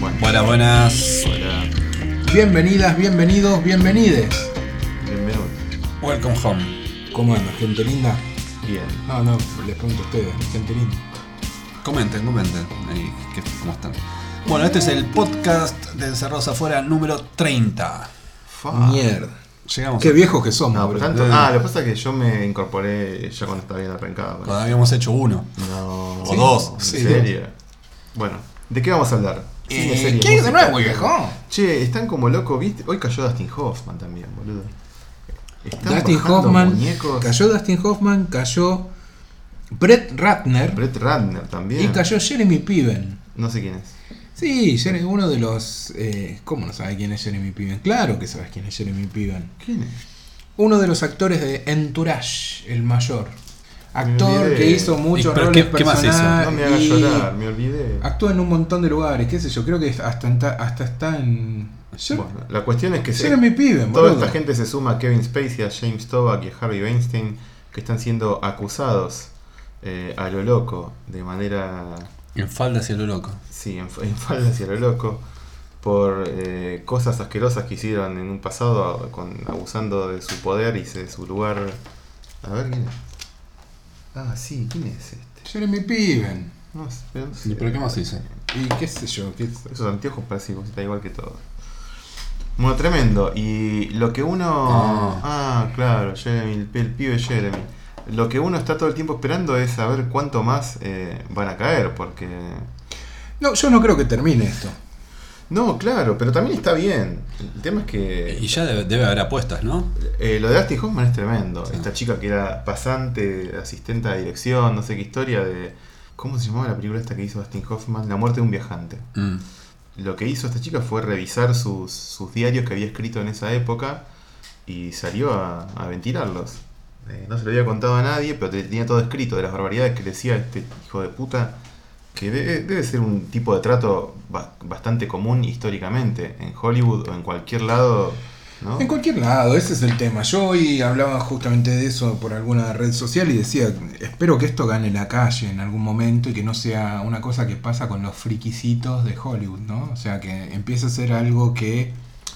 Bueno, Buenas, buenas. hola, Bienvenidas, bienvenidos, bienvenides. bienvenido. Welcome home. ¿Cómo anda, gente linda? Bien. No, no, les pregunto a ustedes, gente linda. Comenten, comenten. Ahí, ¿qué- ¿Cómo están? Bueno, este es el podcast de Encerrados Afuera número 30. Fa. Mierda. Llegamos. Qué a- viejos que somos, No, boludo. pero tanto. Ah, lo que pasa es que yo me incorporé ya cuando estaba bien arrancado. Cuando habíamos hecho uno. No. O dos. ¿En Sí. serio? Bueno, ¿de qué vamos a hablar? Eh, ¿Qué hay de nuevo, viejo? Che, están como locos, ¿viste? Hoy cayó Dustin Hoffman también, boludo. Están Dustin bajando Hoffman. muñecos. Cayó Dustin Hoffman, cayó Brett Ratner Brett Ratner también. y cayó Jeremy Piven. No sé quién es. Sí, Jeremy- uno de los. eh, ¿Cómo no sabe quién es Jeremy Piven? Claro que sabes quién es Jeremy Piven. ¿Quién es? Uno de los actores de Entourage, el mayor. Actor que hizo muchos ¿Y pero roles qué- qué más hizo? personales No me hagas llorar, me olvidé. Actúa en un montón de lugares, qué sé yo, creo que hasta, está- hasta está en. Bueno, la cuestión es que se- Jeremy Piven, toda boludo. esta gente se suma a Kevin Spacey, a James Toback y a Harvey Weinstein, que están siendo acusados eh, a lo loco, de manera, En falda hacia lo loco. sí, en, en falda hacia lo loco, por eh, cosas asquerosas que hicieron en un pasado, con, abusando de su poder y de su lugar. A ver quién es. Ah, sí, ¿quién es este? Jeremy Piven. No sé, pero no sé. ¿Y pero qué más hizo? Y qué sé yo, qué Esos anteojos parecen está igual que todo. Bueno, tremendo. Y lo que uno. Ah. Ah, claro, Jeremy, el, el pibe Jeremy. Lo que uno está todo el tiempo esperando es saber cuánto más eh, van a caer, porque. No, yo no creo que termine esto. No, claro, pero también está bien. El tema es que. Y ya debe, debe haber apuestas, ¿no? eh, lo de Dustin Hoffman es tremendo. Sí. Esta chica que era pasante, asistente de dirección, no sé qué historia de. ¿Cómo se llamaba la película esta que hizo Dustin Hoffman? La muerte de un viajante. Mm. Lo que hizo esta chica fue revisar sus, sus diarios que había escrito en esa época y salió a, a ventilarlos. Eh, no se lo había contado a nadie, pero te- tenía todo escrito de las barbaridades que decía este hijo de puta, que de- debe ser un tipo de trato ba- bastante común históricamente en Hollywood o en cualquier lado, ¿no? En cualquier lado, ese es el tema. Yo hoy hablaba justamente de eso por alguna red social y decía, espero que esto gane la calle en algún momento y que no sea una cosa que pasa con los friquisitos de Hollywood, ¿no? O sea, que empiece a ser algo que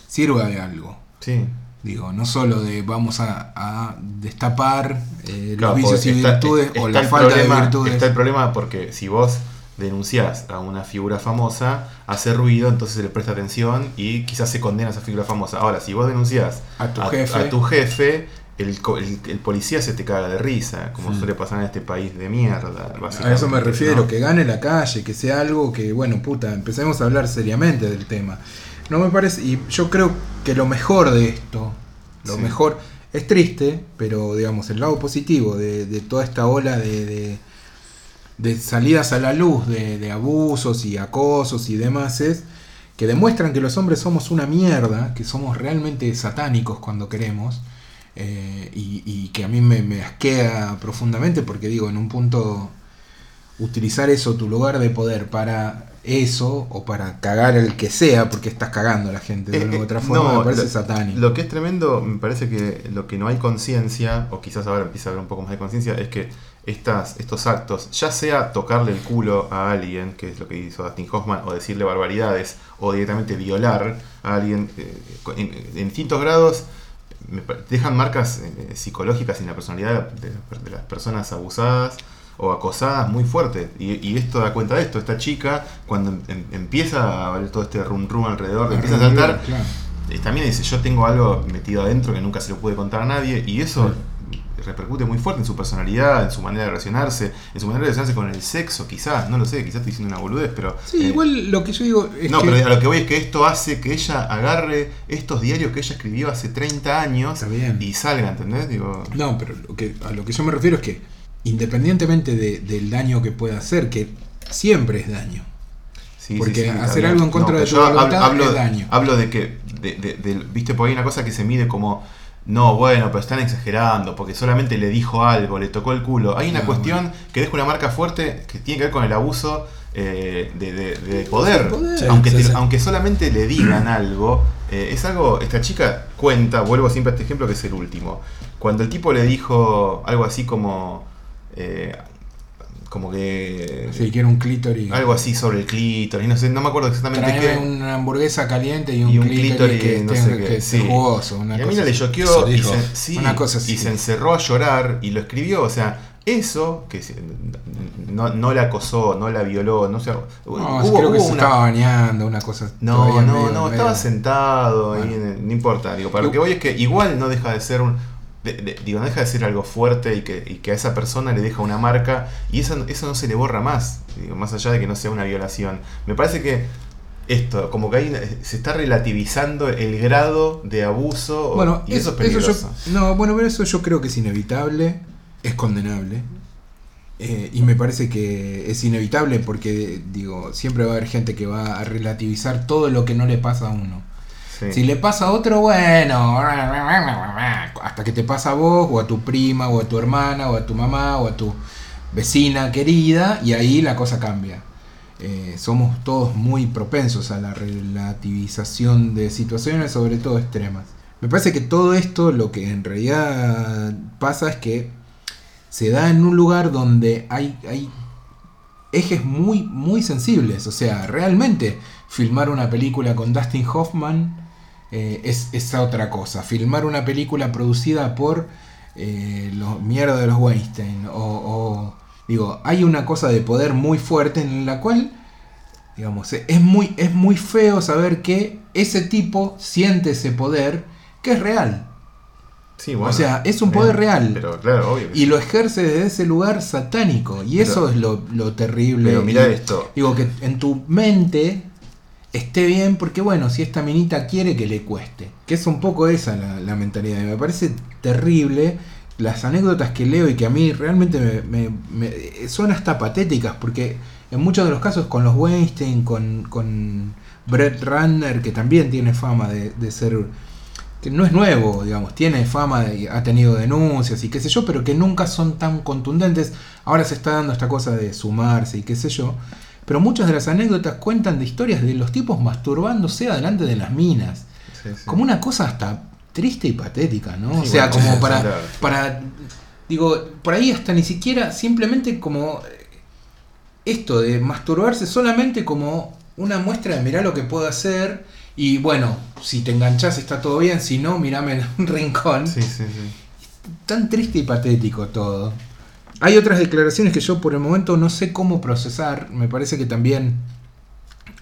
sirva de algo. Sí. Digo, no solo de vamos a, a destapar eh, Claro, los vicios y está- virtudes está o la falta problema- de virtudes. Está el problema porque si vos denunciás a una figura famosa, hace ruido, entonces se le presta atención y quizás se condena a esa figura famosa. Ahora, si vos denunciás A tu jefe. a tu jefe, el, el- el policía se te caga de risa, como suele pasar en este país de mierda. A eso me refiero, ¿no? que gane la calle, que sea algo que, bueno, puta, empecemos a hablar seriamente del tema. No me parece, y yo creo que lo mejor de esto, lo Sí. mejor, es triste, pero digamos, el lado positivo de, de toda esta ola de, de, de salidas a la luz, de, de abusos y acosos y demás, es que demuestran que los hombres somos una mierda, que somos realmente satánicos cuando queremos, eh, y, y que a mí me, me asquea profundamente porque digo, en un punto utilizar eso, tu lugar de poder, para eso o para cagar el que sea, porque estás cagando a la gente de Eh, una u eh, otra forma, no, me parece lo- satánico. Lo que es tremendo, me parece que lo que no hay conciencia, o quizás ahora empieza a haber un poco más de conciencia, es que estas, estos actos, ya sea tocarle el culo a alguien, que es lo que hizo Dustin Hoffman, o decirle barbaridades, o directamente violar a alguien eh, en, en distintos grados, dejan marcas eh, psicológicas en la personalidad de, de- de las personas abusadas o acosadas muy fuertes. Y, y esto da cuenta de esto. Esta chica, cuando em- em- empieza a ver todo este rum rum alrededor, empieza a saltar, Claro. y también dice, yo tengo algo metido adentro que nunca se lo pude contar a nadie, y eso repercute muy fuerte en su personalidad, en su manera de relacionarse, en su manera de relacionarse con el sexo, quizás, no lo sé, quizás estoy diciendo una boludez, pero... Sí, eh, igual lo que yo digo es no, que... pero a lo que voy es que esto hace que ella agarre estos diarios que ella escribió hace 30 años y salga, ¿entendés? Digo, No, pero lo que, a lo que yo me refiero es que independientemente de- del daño que pueda hacer, que siempre es daño. sí, Porque sí, sí, está hacer algo en contra No, de tu voluntad hablo, es daño. Hablo de que, de, de- de- viste, porque hay una cosa que se mide como, no, bueno, pero están exagerando, porque solamente le dijo algo, le tocó el culo. Hay una No, cuestión que deja una marca fuerte que tiene que ver con el abuso eh, de, de- de poder. poder. Sí, aunque, sí, te- sí. aunque solamente le digan algo, eh, es algo, esta chica cuenta, vuelvo siempre a este ejemplo que es el último. Cuando el tipo le dijo algo así como... eh, como que... Sí, quiero un clítoris. Algo así sobre el clítoris, no sé, no me acuerdo exactamente Traeme qué. una hamburguesa caliente y un, Y un clítoris, que, no sé qué, que esté sí. jugoso. Una y a mí cosa le choqueó Eso y, dijo. se, sí, Una cosa así. y se encerró a llorar y lo escribió. O sea, eso, que no, no la acosó, no la violó, no sé. No, hubo, creo que se una- estaba bañando, una cosa. No, no, medio- no, medio- estaba sentado Bueno. no importa. Digo, para lo que voy es que igual no deja de ser un. De- de- digo, no deja de ser algo fuerte y que, y que a esa persona le deja una marca y eso, eso no se le borra más, digo, más allá de que no sea una violación. Me parece que esto, como que ahí se está relativizando el grado de abuso Bueno, y eso, eso, es eso peligroso. yo, no, bueno, pero eso yo creo que es inevitable, es condenable. eh, y me parece que es inevitable porque, digo, siempre va a haber gente que va a relativizar todo lo que no le pasa a uno. Si le pasa a otro, bueno, hasta que te pasa a vos, o a tu prima, o a tu hermana, o a tu mamá, o a tu vecina querida, y ahí la cosa cambia. Eh, somos todos muy propensos a la relativización de situaciones, sobre todo extremas. Me parece que todo esto lo que en realidad pasa es que se da en un lugar donde hay, hay ejes muy, muy sensibles. O sea, realmente filmar una película con Dustin Hoffman eh, es esa otra cosa. Filmar una película producida por eh, los mierda de los Weinstein. O, o, digo, hay una cosa de poder muy fuerte en la cual, digamos, es muy, es muy feo saber que ese tipo siente ese poder que es real. Sí, o sea, es un poder real. Pero claro, obvio. Y sí. lo ejerce desde ese lugar satánico. Y Pero- eso es lo, lo terrible. Pero mirá Y- esto. Digo que en tu mente esté bien porque bueno, si esta minita quiere que le cueste. Que es un poco esa la, la mentalidad. Me parece terrible las anécdotas que leo y que a mí realmente me, me- me- son hasta patéticas porque en muchos de los casos con los Weinstein, con, con Brett Runner, que también tiene fama de, de ser... que no es nuevo, digamos, tiene fama, de- ha tenido denuncias y qué sé yo, pero que nunca son tan contundentes. Ahora se está dando esta cosa de sumarse y qué sé yo. Pero muchas de las anécdotas cuentan de historias de los tipos masturbándose adelante de las minas. Sí, sí. Como una cosa hasta triste y patética, ¿no? o sea, bueno, como para, claro. para. Digo, por ahí hasta ni siquiera, simplemente como. Esto de masturbarse solamente como una muestra de mirar lo que puedo hacer. Y bueno, si te enganchás está todo bien, si no, mirame en un rincón Sí, sí, sí. tan triste y patético todo. Hay otras declaraciones que yo por el momento no sé cómo procesar. Me parece que también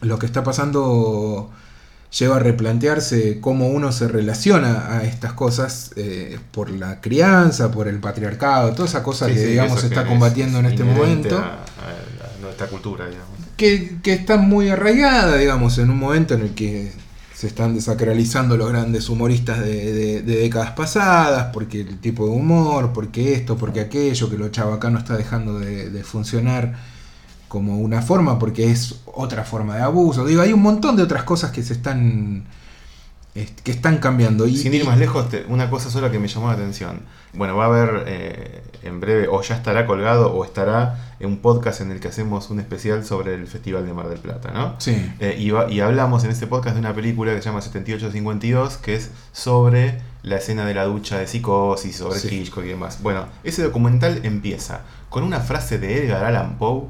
lo que está pasando lleva a replantearse cómo uno se relaciona a estas cosas eh, por la crianza, por el patriarcado, toda esa cosa Sí, que sí, digamos se está combatiendo es en este momento. A, a- a nuestra cultura, digamos. que, que está muy arraigada, digamos, en un momento en el que se están desacralizando los grandes humoristas de, de- décadas pasadas, porque el tipo de humor, porque esto, porque aquello, que lo chabacano está dejando de, de funcionar como una forma, porque es otra forma de abuso. Digo, hay un montón de otras cosas que se están est- que están cambiando. Y, Sin ir más lejos, una cosa sola que me llamó la atención. Bueno, va a haber eh, en breve, o ya estará colgado, o estará en un podcast en el que hacemos un especial sobre el Festival de Mar del Plata, ¿no? Sí. Eh, y, va- y hablamos en ese podcast de una película que se llama 7852, que es sobre la escena de la ducha de psicosis, sobre Sí. Hitchcock y demás. Bueno, ese documental empieza con una frase de Edgar Allan Poe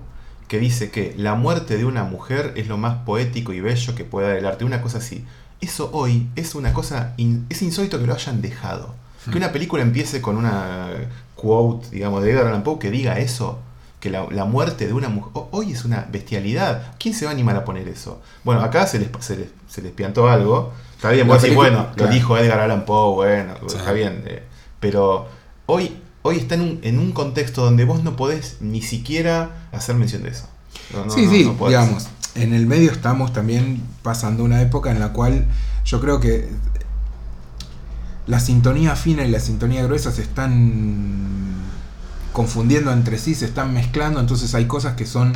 que dice que la muerte de una mujer es lo más poético y bello que puede dar el arte. Una cosa así. Eso hoy es una cosa. in- es insólito que lo hayan dejado. Que una película empiece con una quote, digamos, de Edgar Allan Poe que diga eso. Que la, la muerte de una mujer. ho- Hoy es una bestialidad. ¿Quién se va a animar a poner eso? Bueno, acá se les, se les, se les piantó algo. Está bien, vos decís, bueno, lo dijo Edgar Allan Poe, bueno, Sí. está bien. eh, pero hoy, hoy está en un, en un contexto donde vos no podés ni siquiera hacer mención de eso. No, no, sí, no, sí, digamos, en el medio estamos también pasando una época en la cual yo creo que la sintonía fina y la sintonía gruesa se están confundiendo entre sí, se están mezclando, entonces hay cosas que son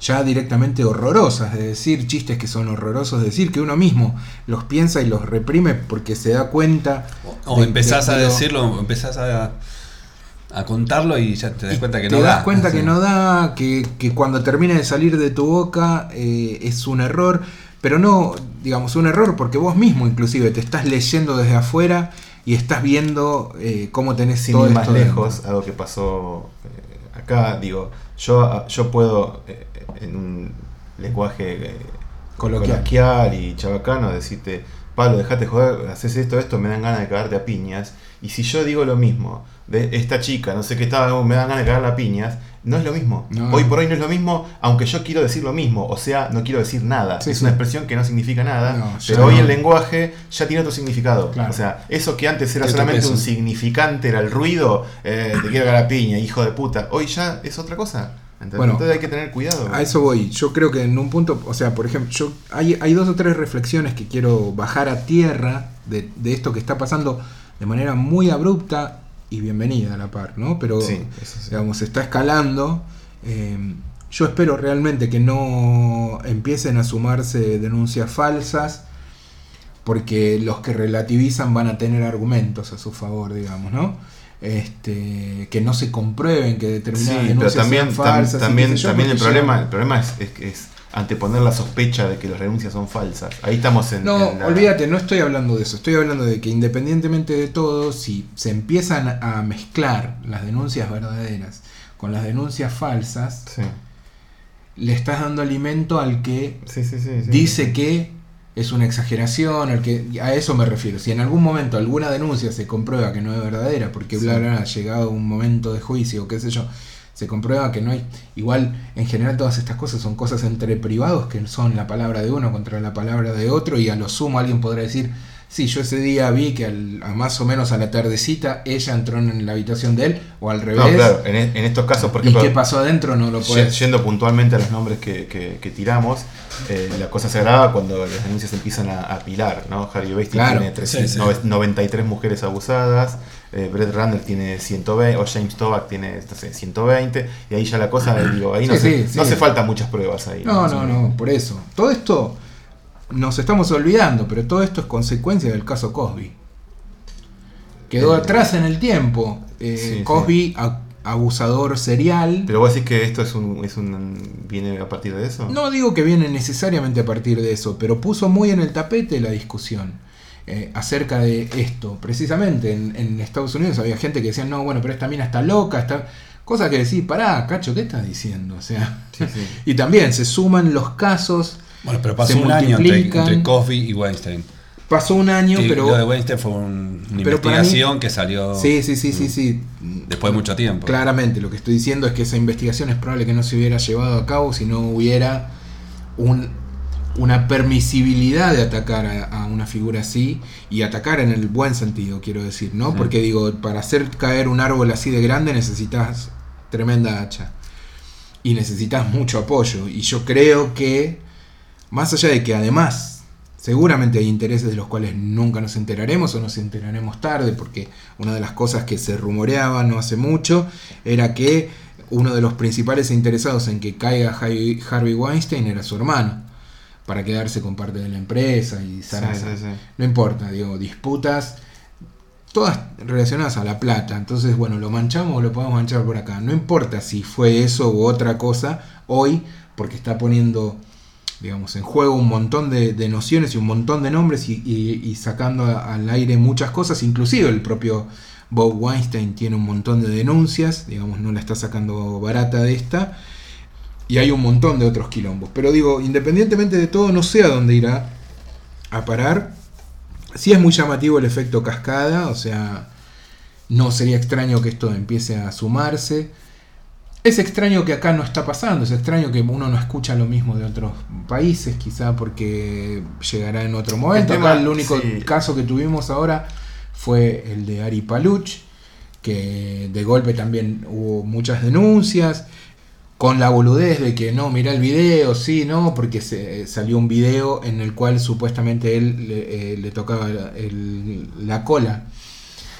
ya directamente horrorosas, de decir chistes que son horrorosos, de decir que uno mismo los piensa y los reprime porque se da cuenta. O de- empezás de- a de lo- decirlo, empezás a a contarlo y ya te das Y cuenta que te no das da. cuenta que no da, que, que cuando termina de salir de tu boca eh, es un error, pero no, digamos, un error porque vos mismo inclusive te estás leyendo desde afuera y estás viendo eh, cómo tenés Sin todo ir más esto lejos, dentro. algo que pasó eh, acá, digo, yo, yo puedo eh, en un lenguaje eh, Coloquial. coloquial y chabacano decirte, Pablo, dejate joder, haces esto, esto, me dan ganas de cagarte a piñas. Y si yo digo lo mismo de esta chica, no sé qué estaba, me dan ganas de cagarla a piñas, no es lo mismo. No. Hoy por hoy no es lo mismo, aunque yo quiero decir lo mismo, o sea, no quiero decir nada. Sí, es sí. una expresión que no significa nada, No, pero hoy el lenguaje ya tiene otro significado. Claro. O sea, eso que antes era solamente un significante, era el ruido, eh, te quiero cagar a piña, hijo de puta, hoy ya es otra cosa. ¿Entendés? Bueno, Entonces hay que tener cuidado. A eso voy. Yo creo que en un punto, o sea, por ejemplo, yo hay, hay dos o tres reflexiones que quiero bajar a tierra de, de esto que está pasando de manera muy abrupta y bienvenida a la par, ¿no? Pero, Sí, eso sí. digamos, está escalando. Eh, yo espero realmente que no empiecen a sumarse denuncias falsas, porque los que relativizan van a tener argumentos a su favor, digamos, ¿no? Este, que no se comprueben que Sí, determinadas pero denuncias también, sean tam- falsas. también, yo, también el problema, el problema es, es, es anteponer la sospecha de que las renuncias son falsas. Ahí estamos en. No, en la- olvídate, no estoy hablando de eso. Estoy hablando de que independientemente de todo, si se empiezan a mezclar las denuncias verdaderas con las denuncias falsas, Sí, le estás dando alimento al que sí, sí. sí, sí. dice que es una exageración, al que a eso me refiero. Si en algún momento alguna denuncia se comprueba que no es verdadera, porque Sí. bla bla, bla, ha llegado un momento de juicio o qué sé yo, se comprueba que no hay. Igual, en general, todas estas cosas son cosas entre privados que son la palabra de uno contra la palabra de otro, y a lo sumo alguien podrá decir. Sí, yo ese día vi que al- a más o menos a la tardecita ella entró en la habitación de él, o al revés. No, claro, en, e- en estos casos, ¿Y qué pasó adentro? No lo puedes. Yendo puntualmente a los nombres que, que- que tiramos, eh, la cosa se agrava cuando las denuncias empiezan a apilar, ¿no? Weinstein Claro, tiene 300 sí, sí. nove- 93 mujeres abusadas, eh, Brett Randall tiene 120, o James Toback tiene no sé, 120, y ahí ya la cosa, digo, ahí no, Sí, se- no hace falta muchas pruebas ahí. No, no, no, por eso. Todo esto nos estamos olvidando, pero todo esto es consecuencia del caso Cosby. Quedó Eh, atrás en el tiempo. Eh, sí. Cosby, abusador serial. Pero vos decís que esto es un, es un viene a partir de eso. No digo que viene necesariamente a partir de eso, pero puso muy en el tapete la discusión eh, acerca de esto. Precisamente en, en Estados Unidos había gente que decía, no, bueno, pero esta mina está loca, está... Cosa que decís, pará, cacho, ¿qué estás diciendo? O sea, sí. y también se suman los casos. Bueno, pero pasó un año entre, entre Cosby y Weinstein. Pasó un año, Y pero... lo de Weinstein fue un- una investigación que salió Sí, sí, sí, sí, sí. después de mucho tiempo. Claramente, lo que estoy diciendo es que esa investigación es probable que no se hubiera llevado a cabo si no hubiera un- una permisibilidad de atacar a, a una figura así y atacar en el buen sentido, quiero decir, ¿no? Sí. Porque digo, para hacer caer un árbol así de grande necesitas tremenda hacha y necesitas mucho apoyo. Y yo creo que, más allá de que además seguramente hay intereses de los cuales nunca nos enteraremos o nos enteraremos tarde, porque una de las cosas que se rumoreaba no hace mucho era que uno de los principales interesados en que caiga Harvey Weinstein era su hermano, para quedarse con parte de la empresa y Sí, zaraza. sí, sí. No importa, digo, disputas todas relacionadas a la plata. Entonces, bueno, lo manchamos o lo podemos manchar por acá. No importa si fue eso u otra cosa hoy, porque está poniendo, digamos, en juego un montón de, nociones y un montón de nombres y, sacando al aire muchas cosas. Inclusive el propio Bob Weinstein tiene un montón de denuncias, digamos, no la está sacando barata de esta. Y hay un montón de otros quilombos. Pero digo, independientemente de todo, no sé a dónde irá a parar. Sí es muy llamativo el efecto cascada, o sea, no sería extraño que esto empiece a sumarse. Es extraño que acá no está pasando, es extraño que uno no escucha lo mismo de otros países, quizá porque llegará en otro momento. El tema, acá el único sí. caso que tuvimos ahora fue el de Ari Paluch, que de golpe también hubo muchas denuncias, con la boludez de que no, mira el video, sí, no, porque se, salió un video en el cual supuestamente él le, eh, le tocaba el- la cola,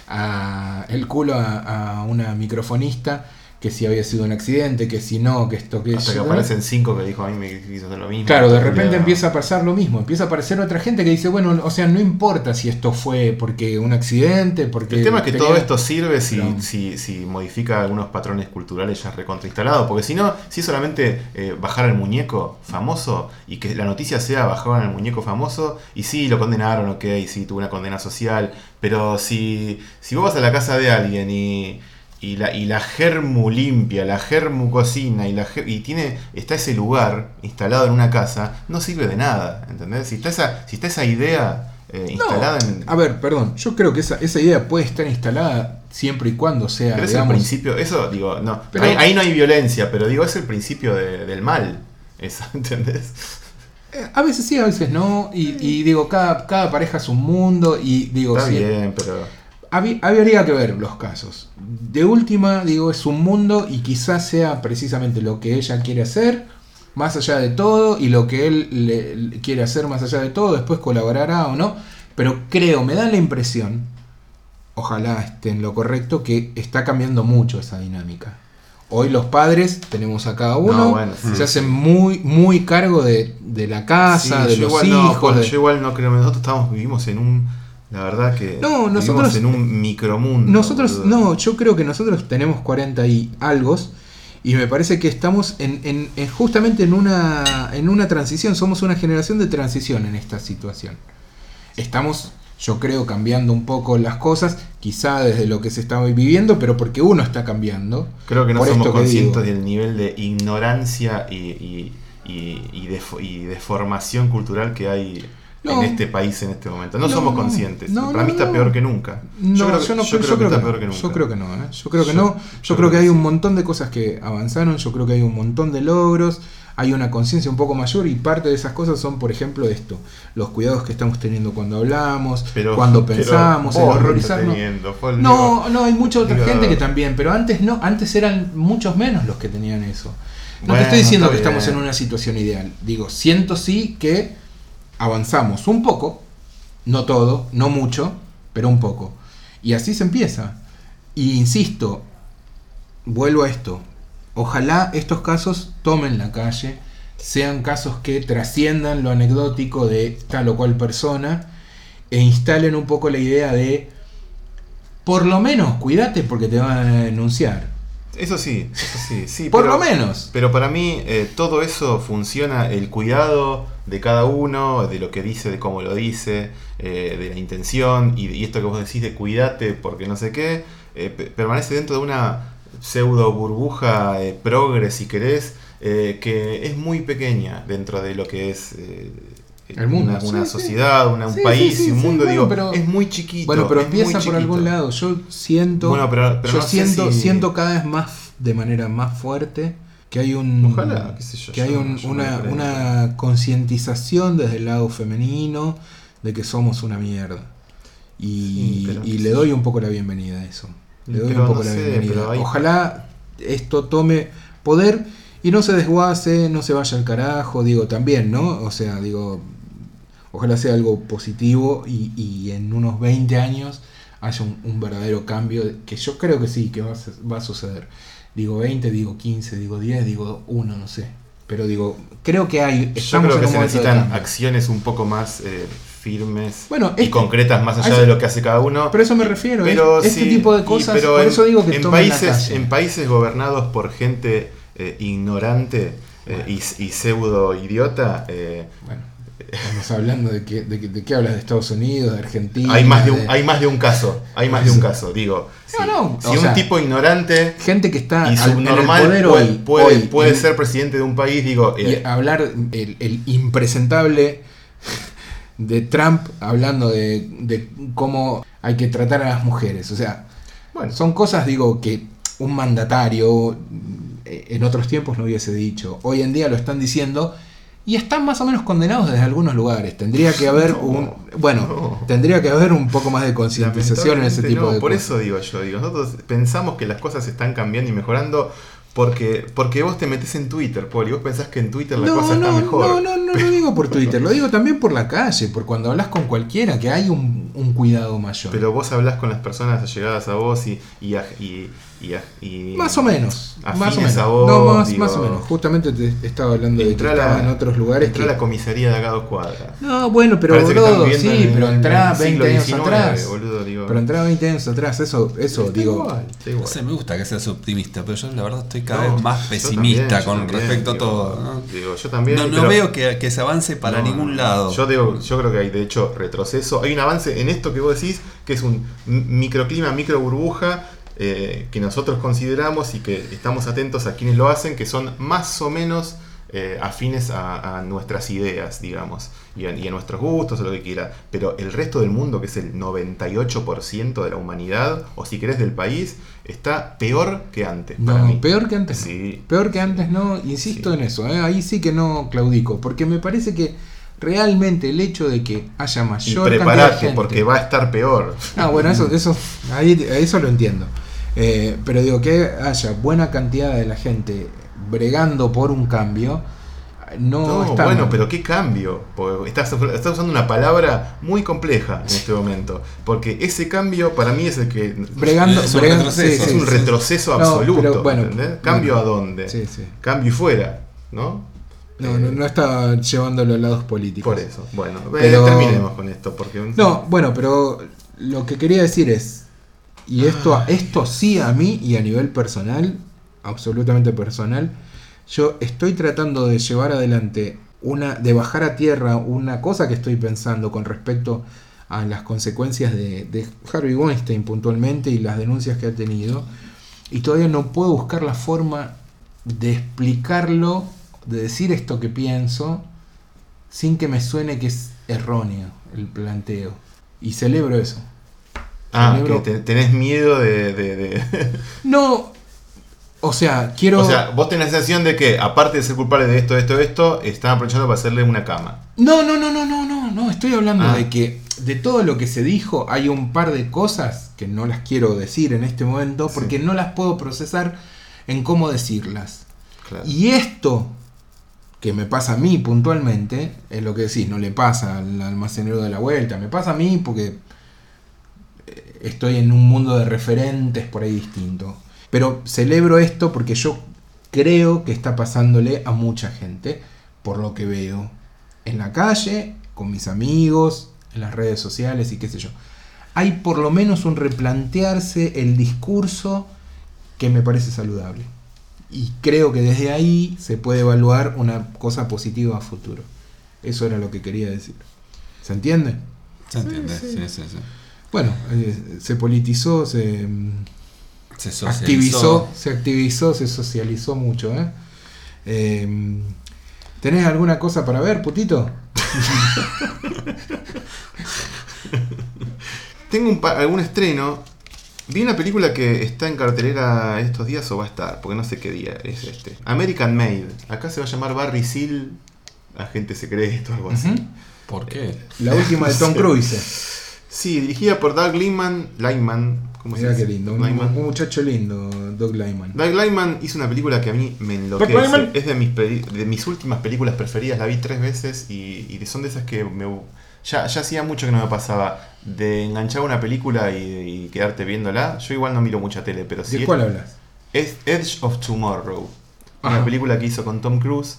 a- el culo a, a una microfonista que si había sido un accidente, que si no, que esto, que Hasta que aparecen cinco que dijo a mí me quiso hacer lo mismo. Claro, de repente Ya. empieza a pasar lo mismo, empieza a aparecer otra gente que dice, bueno, o sea, no importa si esto fue porque un accidente, porque... El tema es que tenía- todo esto sirve si, si, si modifica algunos patrones culturales ya recontrainstalados. Porque si no, si es solamente eh, bajar al muñeco famoso y que la noticia sea bajaron al muñeco famoso y sí, lo condenaron, ok, sí, tuvo una condena social. Pero si, si vos vas a la casa de alguien y, y, la, y la germu limpia, la germu cocina y, la y tiene está ese lugar instalado en una casa, no sirve de nada. ¿Entendés? Si está esa, si está esa idea eh, No, instalada en. a ver, perdón, yo creo que esa, esa idea puede estar instalada siempre y cuando sea, Pero es el principio, eso digo, no, Pero- ahí, ahí no hay violencia, pero digo, es el principio de- del mal. Eso, ¿entendés? eh, a veces sí, a veces no, y, y digo, cada, cada pareja es un mundo, y digo, Está sí, bien, pero. Habría que ver los casos. De última, digo, es un mundo y quizás sea precisamente lo que ella quiere hacer, más allá de todo, y lo que él le- quiere hacer más allá de todo, después colaborará o no. Pero creo, me da la impresión, ojalá esté en lo correcto, que está cambiando mucho esa dinámica. Hoy los padres, tenemos a cada uno, No, bueno, sí. se hacen muy, muy cargo de, de la casa, Sí, de los igual hijos. De- Yo igual no creo, nosotros estamos, vivimos en un. La verdad que. No, vivimos nosotros- en un micromundo. Nosotros, boludo. no, yo creo que nosotros tenemos 40 y algo. Y me parece que estamos en, en- en- justamente en una, en una transición. Somos una generación de transición en esta situación. Estamos, yo creo, cambiando un poco las cosas. Quizá desde lo que se está viviendo, pero porque uno está cambiando. Creo que no Por somos conscientes del nivel de ignorancia y, y, y, y defo- y deformación cultural que hay No. en este país en este momento. No, No, somos no. conscientes. No, Para no, mí está no. peor que nunca. No, yo, creo, no yo creo, creo yo que creo está que peor no. que nunca. Yo creo que no, ¿eh? Yo creo que Yo- no. Yo, yo creo que hay que un montón de cosas que avanzaron. Yo creo que hay un montón de logros. Hay una conciencia un poco mayor y parte de esas cosas son, por ejemplo, esto: los cuidados que estamos teniendo cuando hablamos, Pero- cuando pero pensamos, el horrorizarnos. No, no, hay mucha otra digo- gente que también, pero antes no, antes eran muchos menos los que tenían eso. No Bueno, te estoy diciendo que estamos en una situación ideal. Digo, siento sí que avanzamos un poco, no todo, no mucho, pero un poco. Y así se empieza. Y insisto, vuelvo a esto. Ojalá estos casos tomen la calle, sean casos que trasciendan lo anecdótico de tal o cual persona e instalen un poco la idea de, por lo menos, cuídate porque te van a denunciar. Eso sí, eso sí, sí. Por pero- lo menos. Pero para mí eh, todo eso funciona, el cuidado de cada uno, de lo que dice, de cómo lo dice, eh, de la intención, y, y esto que vos decís de cuídate porque no sé qué, eh, pe- permanece dentro de una pseudo burbuja eh, progre, si querés, que es muy pequeña dentro de lo que es El mundo, una, una sí, sí. sociedad, una- un país sí, un mundo, bueno, digo, pero- es muy chiquito. Bueno, pero empieza por algún lado. Yo siento, Bueno, pero- pero yo no siento, si- siento cada vez más de manera más fuerte que hay un Ojalá, qué sé yo, que yo hay un- yo una, una concientización desde el lado femenino de que somos una mierda. Y, le doy un poco la bienvenida a eso. Le doy un poco no la sé, bienvenida. hay- Ojalá esto tome poder y no se desguace, no se vaya al carajo, digo también, ¿no? O sea, digo, ojalá sea algo positivo y, y en unos 20 años haya un, un verdadero cambio, que yo creo que sí, que va a, va a suceder. Digo 20, digo 15, digo 10, digo 1, no sé. Pero digo, creo que hay... Yo creo que se necesitan acciones un poco más eh, firmes Bueno, y concretas más allá eso- de lo que hace cada uno. Pero eso me refiero, es- Pero este tipo de y- cosas, pero por en- eso digo que en países, en países gobernados por gente eh, ignorante eh, y, y pseudo idiota, eh, Bueno, estamos hablando de que, de, qué hablas de Estados Unidos, de Argentina. hay más de un, de- hay más de un caso, hay más de un caso, digo. No, si no, si un sea, tipo ignorante gente que está y al- en el subnormal poder puede, hoy, puede, hoy, puede y- ser presidente de un país, digo, y eh, hablar el, el impresentable de Trump hablando de, de cómo hay que tratar a las mujeres. O sea, bueno, son cosas, digo, que un mandatario eh, en otros tiempos no hubiese dicho. Hoy en día lo están diciendo y están más o menos condenados desde algunos lugares. Tendría que haber No, un. Bueno, no. tendría que haber un poco más de concientización en ese tipo no, de por cosas. eso digo yo, digo, nosotros pensamos que las cosas están cambiando y mejorando Porque, porque vos te metes en Twitter, Paul, y vos pensás que en Twitter la cosa está no, mejor. no, no, no lo digo por Twitter, lo digo también por la calle, por cuando hablas con cualquiera, que hay un, un cuidado mayor. Pero vos hablas con las personas allegadas a vos y, y, a- y, y a- y- Más o menos. Más o menos. a vos, no, más, digo, más o menos. Justamente te estaba hablando de que la- en otros lugares. entrá a que- la comisaría de acá a dos cuadras. No, bueno, pero boludo, sí, en- pero en entrá el 20 siglo años atrás. boludo, digo. Pero entrá 20 años atrás, eso, eso Está digo. igual, está No igual. sé, me gusta que seas optimista, pero yo la verdad estoy cada No, vez más pesimista también, con también, respecto a todo. ¿no? Digo, yo también. No, no pero- veo que, que se avance para No, ningún lado. Yo, digo, yo creo que hay de hecho retroceso. Hay un avance en esto que vos decís, que es un microclima, micro burbuja, eh, que nosotros consideramos y que estamos atentos a quienes lo hacen, que son más o menos eh, afines a, a nuestras ideas, digamos, y a, y a nuestros gustos o lo que quiera. Pero el resto del mundo, que es el 98% de la humanidad, o si querés del país, está peor que antes. para No, mí. peor que antes. no. Sí. Peor que antes no, insisto Sí. en eso, ¿eh? ahí sí que no claudico, porque me parece que realmente el hecho de que haya Y mayor cantidad de preparate, gente... porque va a estar peor. Ah, bueno, eso, eso, ahí, eso lo entiendo. Eh, pero digo, que haya buena cantidad de la gente bregando por un cambio, no, No, está bueno, mal. pero qué cambio. Porque estás, estás usando una palabra muy compleja en este momento. Porque ese cambio para mí es el que. Bregando, Es un bregando- retroceso. es un sí, retroceso absoluto. pero bueno. ¿Cambio bueno. a dónde? sí, sí. Cambio y fuera, ¿no? No, Eh, no, no está llevándolo a lados políticos. Por eso. Bueno, eh, Pero- terminemos con esto. Porque No, bueno, pero lo que quería decir es, y esto, Ah. esto sí a mí y a nivel personal, absolutamente personal, yo estoy tratando de llevar adelante una, de bajar a tierra una cosa que estoy pensando con respecto a las consecuencias de, de Harvey Weinstein puntualmente y las denuncias que ha tenido, y todavía no puedo buscar la forma de explicarlo, de decir esto que pienso, sin que me suene que es erróneo el planteo. Y celebro eso. Ah, que te- tenés miedo de. de- de- No, o sea, quiero... o sea, vos tenés la sensación de que, aparte de ser culpable de esto, esto, esto, están aprovechando para hacerle una cama. No, no, no, no, no, no, no, estoy hablando Ah. de que de todo lo que se dijo hay un par de cosas que no las quiero decir en este momento porque Sí. no las puedo procesar en cómo decirlas. Claro. Y esto que me pasa a mí puntualmente, es lo que decís, no le pasa al almacenero de la vuelta, me pasa a mí porque estoy en un mundo de referentes por ahí distinto. Pero celebro esto porque yo creo que está pasándole a mucha gente, por lo que veo en la calle, con mis amigos, en las redes sociales y qué sé yo. Hay por lo menos un replantearse el discurso que me parece saludable. Y creo que desde ahí se puede evaluar una cosa positiva a futuro. Eso era lo que quería decir. ¿Se entiende? ¿Se entiende? Sí, sí, sí. Bueno, eh, se politizó, se mm, Se socializó. activizó, se activizó, se socializó mucho. ¿eh? Eh, ¿Tenés alguna cosa para ver, putito? Tengo un pa- algún estreno. Vi una película que está en cartelera estos días o va a estar, porque no sé qué día es este. American Made. Acá se va a llamar Barry Seal, agente secreto, algo así. ¿Por qué? La última de Tom. Cruise. Sí, dirigida por Doug Liman. Lyman. ¿Cómo se Mirá dice? qué lindo. Un, Lyman. un muchacho lindo, Doug Lyman. Doug Lyman hizo una película que a mí me enloquece. Es de mis, peli- de mis últimas películas preferidas. La vi tres veces y, y son de esas que me, ya, ya hacía mucho que no me pasaba de enganchar una película y, y quedarte viéndola. Yo igual no miro mucha tele, pero sí ¿De cuál hablas? es Edge of Tomorrow. Ajá. Una película que hizo con Tom Cruise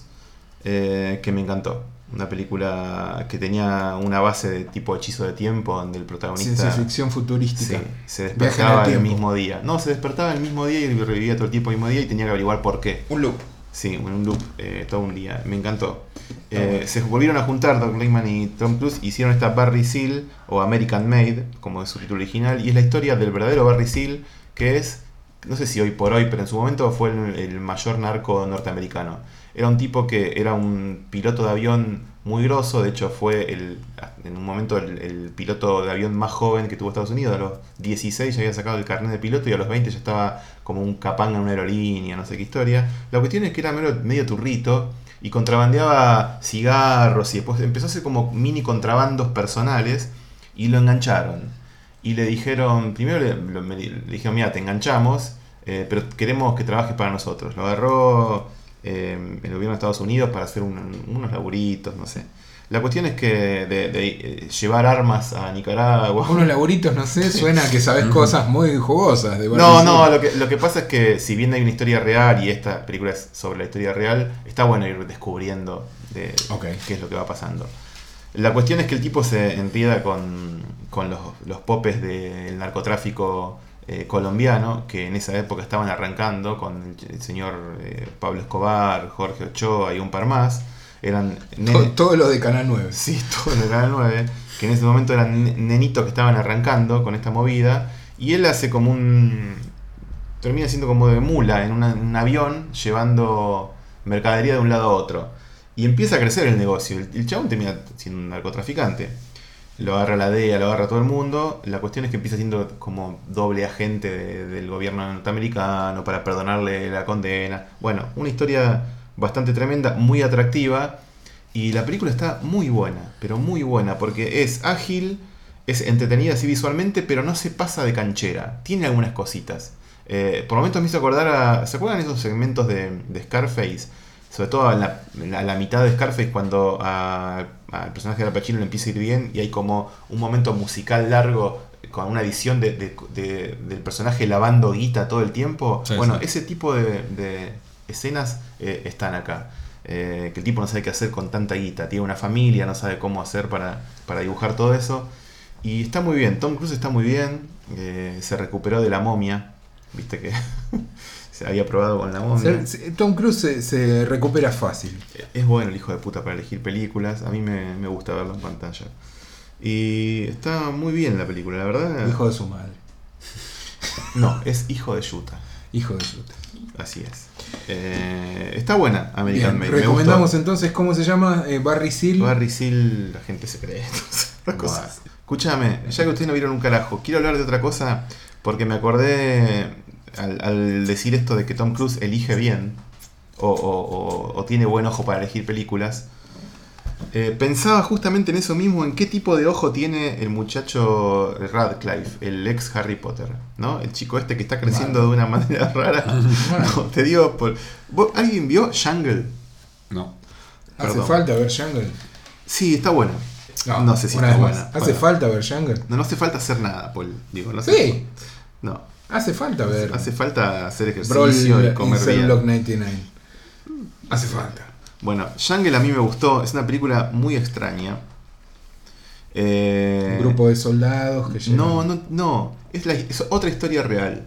eh, que me encantó. Una película que tenía una base de tipo hechizo de tiempo donde el protagonista Ciencia ficción futurística. sí, se el despertaba el mismo día. No, se despertaba el mismo día y revivía todo el tiempo el mismo día y tenía que averiguar por qué. Un loop. Sí, un loop eh, todo un día. Me encantó. Eh, se volvieron a juntar Doug Liman y Tom Cruise, hicieron esta Barry Seal o American Made, como es su título original, y es la historia del verdadero Barry Seal, que es, no sé si hoy por hoy, pero en su momento fue el, el mayor narco norteamericano. Era un tipo que era un piloto de avión muy grosso, de hecho fue el, en un momento el, piloto de avión más joven que tuvo Estados Unidos, a los 16 ya había sacado el carnet de piloto y a los 20 ya estaba como un capanga en una aerolínea, no sé qué historia. La cuestión es que era medio, medio turrito y contrabandeaba cigarros y después empezó a hacer como mini contrabandos personales y lo engancharon. Y le dijeron, primero le dijeron, mira, te enganchamos, eh, pero queremos que trabajes para nosotros. Lo agarró eh, el gobierno de Estados Unidos para hacer un- unos laburitos, no sé. La cuestión es que de, de, eh, llevar armas a Nicaragua. Unos laburitos, no sé, suena que sabes cosas muy jugosas de No, no, lo que, lo que pasa es que si bien hay una historia real y esta película es sobre la historia real, está bueno ir descubriendo de qué es lo que va pasando. La cuestión es que el tipo se enrieda con, con los, los popes del narcotráfico eh, colombiano, que en esa época estaban arrancando con el, el señor eh, Pablo Escobar, Jorge Ochoa y un par más. Eran nenes- Todo, lo de Canal 9. Sí, todo en el Canal 9, que en ese momento eran ne- nenitos que estaban arrancando con esta movida, y él hace como un... termina siendo como de mula en, una- en un avión llevando mercadería de un lado a otro. Y empieza a crecer el negocio. El, el chabón termina siendo un narcotraficante. Lo agarra la DEA, lo agarra todo el mundo. La cuestión es que empieza siendo como doble agente de- del gobierno norteamericano para perdonarle la condena. Bueno, una historia bastante tremenda, muy atractiva. Y la película está muy buena, pero muy buena, porque es ágil, es entretenida así visualmente, pero no se pasa de canchera. Tiene algunas cositas. Eh, por momentos me hizo acordar a. ¿Se acuerdan esos segmentos de, de Scarface? Sobre todo a la, a la mitad de Scarface, cuando a- al personaje de Al Pacino le empieza a ir bien y hay como un momento musical largo con una edición de, de- de- del personaje lavando guita todo el tiempo. Sí, bueno, sí. ese tipo de, de escenas eh, están acá. Eh, que el tipo no sabe qué hacer con tanta guita. Tiene una familia, no sabe cómo hacer para, para dibujar todo eso. Y está muy bien. Tom Cruise está muy bien. eh, se recuperó de la momia. Viste que se había probado con la momia. Se- se- Tom Cruise se, se recupera fácil. Es bueno el hijo de puta para elegir películas. A mí me, me gusta verlo en pantalla. Y está muy bien la película, la verdad. Hijo de su madre. No, es hijo de Yuta. Hijo de su Así es. Eh, está buena American Made. me recomendamos entonces, ¿cómo se llama? Eh, Barry Seal. Barry Seal, la gente esas cosas. Escúchame, ya que ustedes no vieron un carajo, quiero hablar de otra cosa porque me acordé al, al decir esto de que Tom Cruise elige bien o, o- o- o tiene buen ojo para elegir películas. Eh, pensaba justamente en eso mismo, en qué tipo de ojo tiene el muchacho Radcliffe, el ex Harry Potter, ¿no? El chico este que está creciendo de una manera rara. No, te digo, por... ¿vos- ¿alguien vio Jungle? No. ¿Hace perdón. falta ver Jungle? Sí, está buena. No, sé si está buena. ¿Hace Bueno. falta ver Jungle? No, no hace falta hacer nada, Paul. Digo, no Sí, No. Hace falta ver. Hace falta hacer Brawl ejercicio y comer bien. Block 99. Hace falta. Bueno, Jungle a mí me gustó. Es una película muy extraña. Eh, Un grupo de soldados que llegan. No, no, no. Es, la- es otra historia real.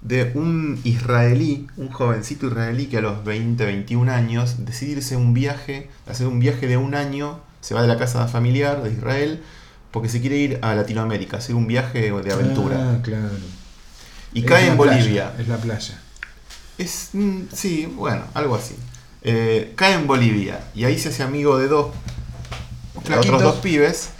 De un israelí, un jovencito israelí que a los 20, 21 años decide irse a un viaje, hacer un viaje de un año, se va de la casa familiar de Israel, porque se quiere ir a Latinoamérica, hacer un viaje de aventura. Ah, claro. Y Es cae en playa, Bolivia. es la playa. Es, mm, sí, bueno, algo así. Eh, cae en Bolivia y ahí se hace amigo de dos, de otros dos pibes.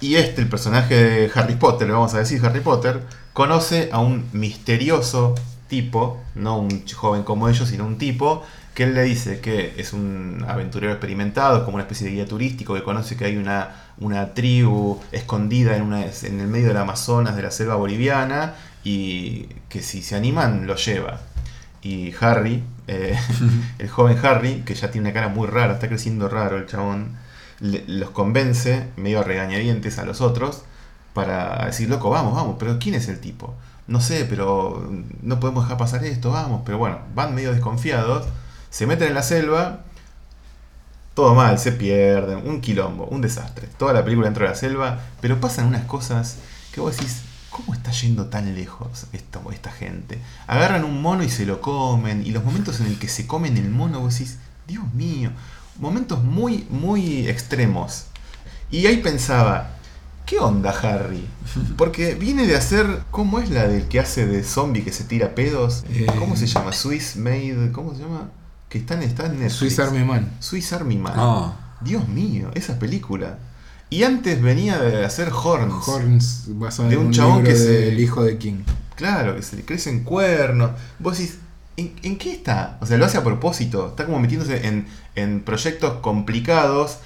Y este, el personaje de Harry Potter, le vamos a decir Harry Potter, conoce a un misterioso tipo, no un joven como ellos, sino un tipo que él le dice que es un aventurero experimentado, como una especie de guía turístico, que conoce que hay una, una tribu escondida en, una, en el medio del Amazonas, de la selva boliviana, y que si se animan lo lleva. Y Harry, eh, el joven Harry, que ya tiene una cara muy rara, está creciendo raro el chabón, le- los convence, medio a regañadientes a los otros, para decir, loco, vamos, vamos, pero ¿quién es el tipo? No sé, pero no podemos dejar pasar esto, vamos, pero bueno, van medio desconfiados, se meten en la selva, todo mal, se pierden, un quilombo, un desastre, toda la película dentro de la selva, pero pasan unas cosas que vos decís, ¿cómo está yendo tan lejos esto, esta gente? Agarran un mono y se lo comen, y los momentos en el que se comen el mono, vos decís, Dios mío, momentos muy, muy extremos. Y ahí pensaba, ¿qué onda Harry? Porque viene de hacer, ¿cómo es la del que hace de zombie que se tira pedos? Eh. ¿Cómo se llama? Swiss Made, ¿cómo se llama? Que está en, está en Netflix. Swiss Army Man. Swiss Army Man. Ah. Dios mío, esa película. Y antes venía de hacer Horns. Horns basado De en un un chabón libro que se- del hijo de King. Claro, que se le crecen cuernos. Vos decís, ¿en, en qué está? O sea, lo hace a propósito. Está como metiéndose en, en proyectos complicados,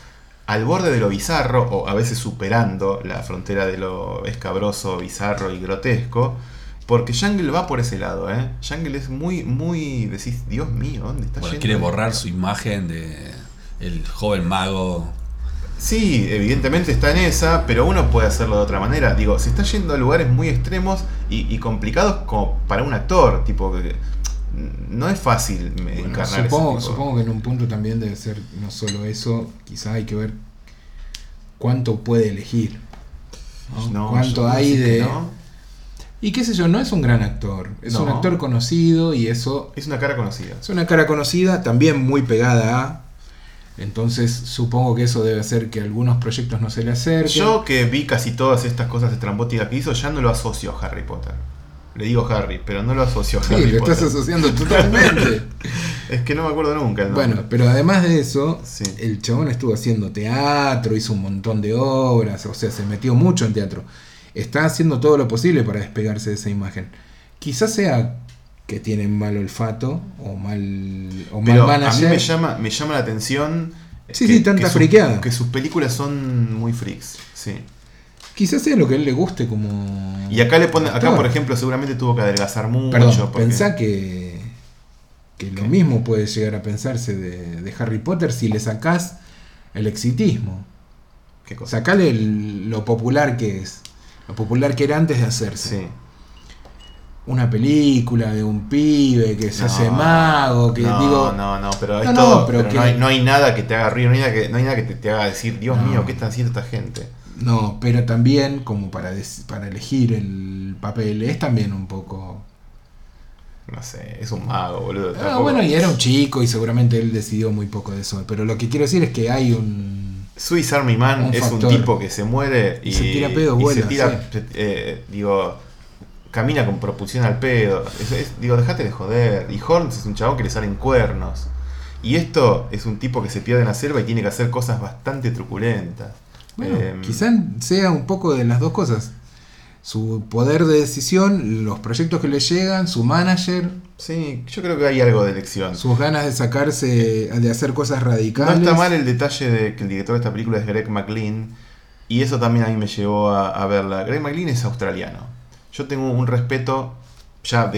al borde de lo bizarro, o a veces superando la frontera de lo escabroso, bizarro y grotesco. Porque Jungle va por ese lado, ¿eh? Jungle es muy, muy. Decís, Dios mío, ¿dónde está Bueno, yendo? quiere borrar su imagen de el joven mago. Sí, evidentemente está en esa, pero uno puede hacerlo de otra manera. Digo, se está yendo a lugares muy extremos y, y complicados como para un actor. Tipo, que no es fácil Bueno, encarnar supongo, ese tipo. supongo que en un punto también debe ser no solo eso, quizás hay que ver cuánto puede elegir. ¿no? No, cuánto hay de... no. Y qué sé yo, no es un gran actor, es un actor conocido y eso Es una cara conocida. es una cara conocida, también muy pegada a... Entonces supongo que eso debe hacer que algunos proyectos no se le acerquen. Yo que vi casi todas estas cosas estrambóticas que hizo, ya no lo asocio a Harry Potter. Le digo Harry, pero no lo asocio a sí, Harry lo Potter. estás asociando totalmente. Es que no me acuerdo nunca. Bueno, pero además de eso, Sí. el chabón estuvo haciendo teatro, hizo un montón de obras, o sea, se metió mucho en teatro. Está haciendo todo lo posible para despegarse de esa imagen. Quizás sea que tiene mal olfato o mal, o mal Pero a mí manager. me llama, me llama la atención. Sí, sí, tanta friqueada. Que sus películas son muy freaks. Sí. Quizás sea lo que a él le guste como. Y acá le pone, acá por ejemplo, seguramente tuvo que adelgazar mucho. Perdón, porque- pensá que, que lo ¿Qué? mismo puede llegar a pensarse de, de Harry Potter si le sacás el exitismo. ¿Qué cosa? Sacale el- lo popular que es. Lo popular que era antes de hacerse. Sí. Una película de un pibe que se No, hace mago, que no, digo. No, no, pero, es No, no, todo- pero pero que- no, hay, no hay nada que te haga reír, no hay nada que, no hay nada que te, te haga decir, Dios mío, ¿qué están haciendo esta gente? No, pero también como para, des- para elegir el papel es también un poco... No sé, es un mago, boludo. Ah, bueno, y era un chico y seguramente él decidió muy poco de eso. Pero lo que quiero decir es que hay un... Swiss Army Man Un es factor. un tipo que se muere y, Y se tira pedo, y vuela, se tira, sí. eh, digo, camina con propulsión al pedo. Es- es- digo, dejate de joder. Y Horns es un chabón que le salen cuernos. Y esto es un tipo que se pierde en la selva y tiene que hacer cosas bastante truculentas. Bueno, Em, quizás sea un poco de las dos cosas. Su poder de decisión, los proyectos que le llegan, su manager, Sí, yo creo que hay algo de elección. sus ganas de sacarse, de hacer cosas No radicales. está mal el detalle de que el director de esta película es Greg McLean. Y eso también a mí me llevó a, a verla. Greg McLean es australiano. Yo tengo un respeto, ya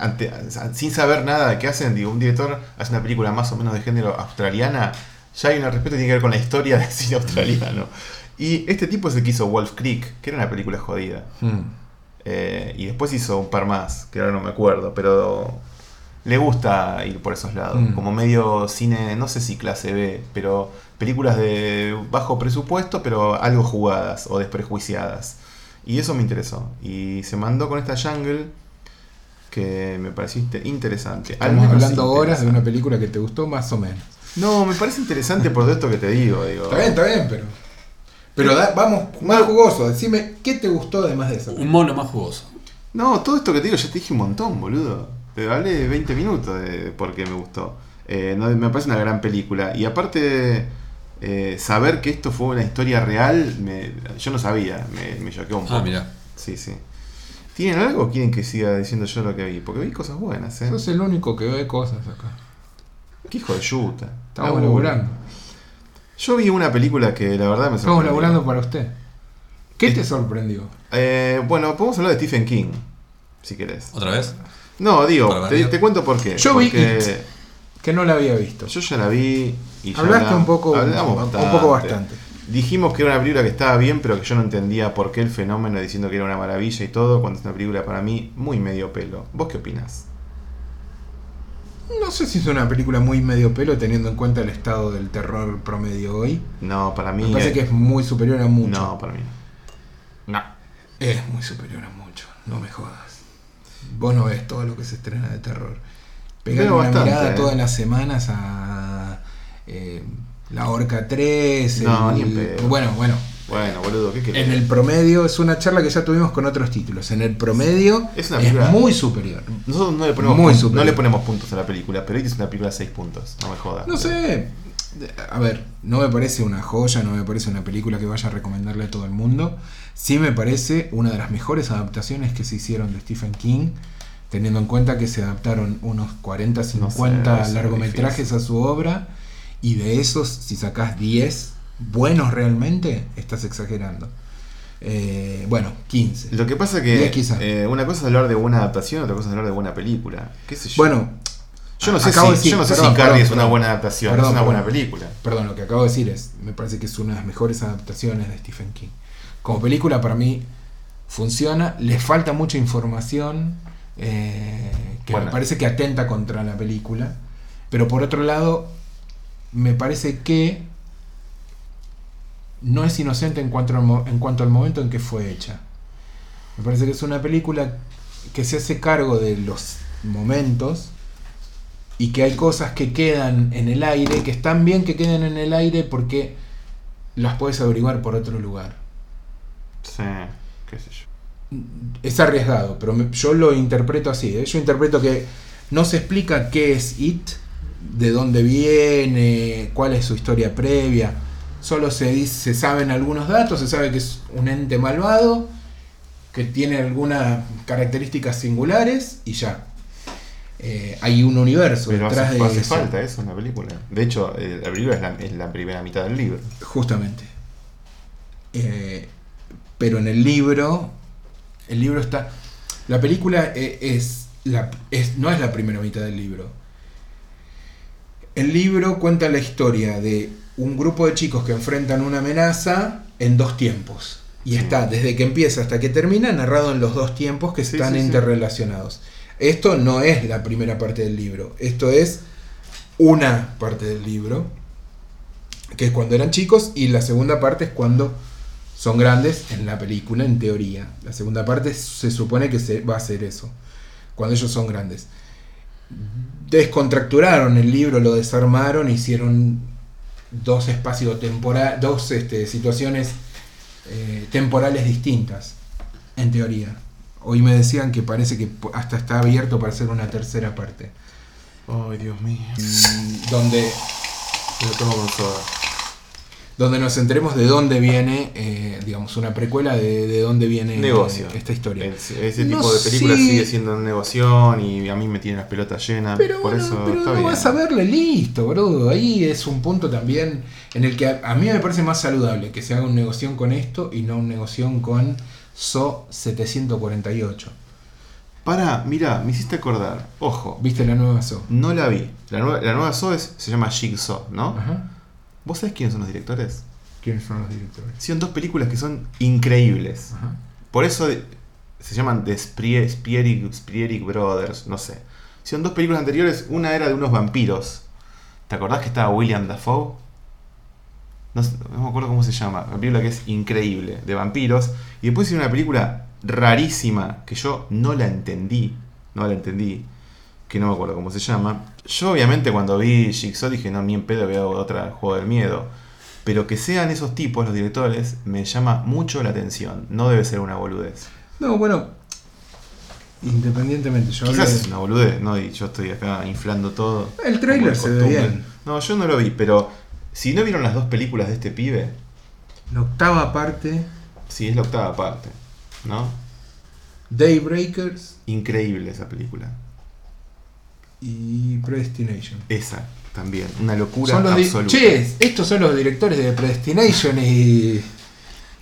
ante- sin saber nada de qué hacen. Digo, un director hace una película más o menos de género australiana. Ya hay un respeto que tiene que ver con la historia del cine australiano. Y este tipo es el que hizo Wolf Creek, que era una película jodida. Hmm. Eh, y después hizo un par más, que ahora no me acuerdo, pero le gusta ir por esos lados. Mm. Como medio cine, no sé si clase B, pero películas de bajo presupuesto, pero algo jugadas o desprejuiciadas. Y eso me interesó. Y se mandó con esta Jungle, que me pareció inte- interesante. Estamos hablando horas de una interesante. película que te gustó más o menos. No, me parece interesante por todo esto que te digo. digo. Está bien, está bien, pero... Pero da- vamos, más jugoso. Decime, ¿qué te gustó además de eso? Un mono más jugoso. No, todo esto que te digo, ya te dije un montón, boludo. Te hablé de 20 minutos de por qué me gustó. Eh, no, me parece una gran película. Y aparte, eh, saber que esto fue una historia real, me- yo no sabía, me, me choqueó un poco. Ah, mira. Sí, sí. ¿Tienen algo o quieren que siga diciendo yo lo que vi? Porque vi cosas buenas, ¿eh? Sos el único que ve cosas acá. Qué hijo de yuta. Estamos Laburo. laburando. Yo vi una película que la verdad me Estamos sorprendió. laburando para usted. ¿Qué Es- te sorprendió? Eh, bueno, podemos hablar de Stephen King, si querés. ¿Otra vez? No, digo, te, cuento por qué. Yo vi It. Que no la había visto. Yo ya la vi y Hablaste un poco, hablamos un poco bastante. Dijimos que era una película que estaba bien, pero que yo no entendía por qué el fenómeno diciendo que era una maravilla y todo, cuando es una película para mí muy medio pelo. ¿Vos qué opinás? No sé si es una película muy medio pelo teniendo en cuenta el estado del terror promedio hoy. No, para mí. Me parece eh, que es muy superior a mucho. No, para mí. No. Es muy superior a mucho, no me jodas. Vos no ves todo lo que se estrena de terror. Veo una bastante, mirada eh. todas las semanas a eh, La Horca 3. No, el- ni pedo. Bueno, bueno. Bueno, boludo, ¿qué querés? En el promedio es una charla que ya tuvimos con otros títulos. En el promedio Es una película- muy superior. Nosotros no le, ponemos Muy pun- superior. no le ponemos puntos a la película, pero es una película de 6 puntos. No me jodas. No sé. A ver, no me parece una joya, no me parece una película que vaya a recomendarle a todo el mundo. Sí me parece una de las mejores adaptaciones que se hicieron de Stephen King, teniendo en cuenta que se adaptaron unos 40, 50 va a ser largometrajes a su obra, y de esos, si sacás 10 buenos realmente, estás exagerando. Eh, bueno, 15. Lo que pasa que eh, una cosa es hablar de buena adaptación, otra cosa es hablar de buena película. ¿Qué sé yo? Bueno, yo no sé si, de decir- yo no sé perdón, si perdón, es una buena adaptación, Perdón, es una buena película. Perdón, lo que acabo de decir es, me parece que es una de las mejores adaptaciones de Stephen King. Como película para mí funciona, le falta mucha información eh, que Bueno. me parece que atenta contra la película, pero por otro lado me parece que no es inocente en cuanto al, en cuanto al momento en que fue hecha. Me parece que es una película que se hace cargo de los momentos y que hay cosas que quedan en el aire, que están bien que queden en el aire porque las puedes averiguar por otro lugar. Sí, qué sé yo. Es arriesgado, pero yo lo interpreto así. ¿eh? Yo interpreto que no se explica qué es It, de dónde viene, cuál es su historia previa. Solo se, dice, se saben algunos datos, se sabe que es un ente malvado, que tiene algunas características singulares y ya. Eh, hay un universo Pero detrás hace, de hace eso. falta eso en la película. De hecho, eh, la película es la, es la primera mitad del libro. Justamente. Eh, pero en el libro, el libro está. La película es, la, es no es la primera mitad del libro. El libro cuenta la historia de un grupo de chicos que enfrentan una amenaza en dos tiempos. Y Sí. está desde que empieza hasta que termina narrado en los dos tiempos que Sí, están sí, interrelacionados. Esto no es la primera parte del libro. Esto es una parte del libro que es cuando eran chicos, y la segunda parte es cuando son grandes en la película, en teoría. La segunda parte se supone que se va a ser eso, cuando ellos son grandes. Descontracturaron el libro, lo desarmaron, hicieron dos espacios temporales, dos este, situaciones eh, temporales distintas, en teoría. Hoy me decían que parece que hasta está abierto para hacer una tercera parte. Ay, Dios mío. Mm, Donde lo tomo con soda. Donde nos enteremos de dónde viene, eh, digamos, una precuela de, de dónde viene Negocio. eh, esta historia. Ese, No tipo de películas sé. sigue siendo una negoción y a mí me tiene las pelotas llenas. Pero, por bueno, eso pero está no bien. vas a verle listo, bro. Ahí es un punto también en el que a, a mí me parece más saludable que se haga un negocio con esto y no un negocio con So 748. Para, mira, me hiciste acordar. Ojo, ¿Viste la nueva So? no la vi. La nueva, la nueva Saw es- se llama Jigsaw, ¿no? Ajá. ¿Vos sabés quiénes son los directores? ¿Quiénes son los directores? Son dos películas que son increíbles. Ajá. Por eso se llaman The Spieric, Spieric Brothers, no sé. Son dos películas anteriores, una era de unos vampiros. ¿Te acordás que estaba William Dafoe? No, sé- no me acuerdo cómo se llama. Una película que es increíble, de vampiros. Y después hizo una película rarísima que yo no la entendí. No la entendí. Que no me acuerdo cómo se llama. Yo obviamente cuando vi Jigsaw dije, no, ni en pedo veo otra juego del miedo. Pero que sean esos tipos los directores me llama mucho la atención. No debe ser una boludez. No, bueno, independientemente, yo Quizás es una boludez, ¿no? Y yo estoy acá inflando todo. El tráiler como se ve bien. No, yo no lo vi, pero si no vieron las dos películas de este pibe, la octava parte, sí, es la octava parte, ¿no? Daybreakers Increíble esa película. Y Predestination. Esa también, una locura Son los absoluta. che, estos son los directores de Predestination y, y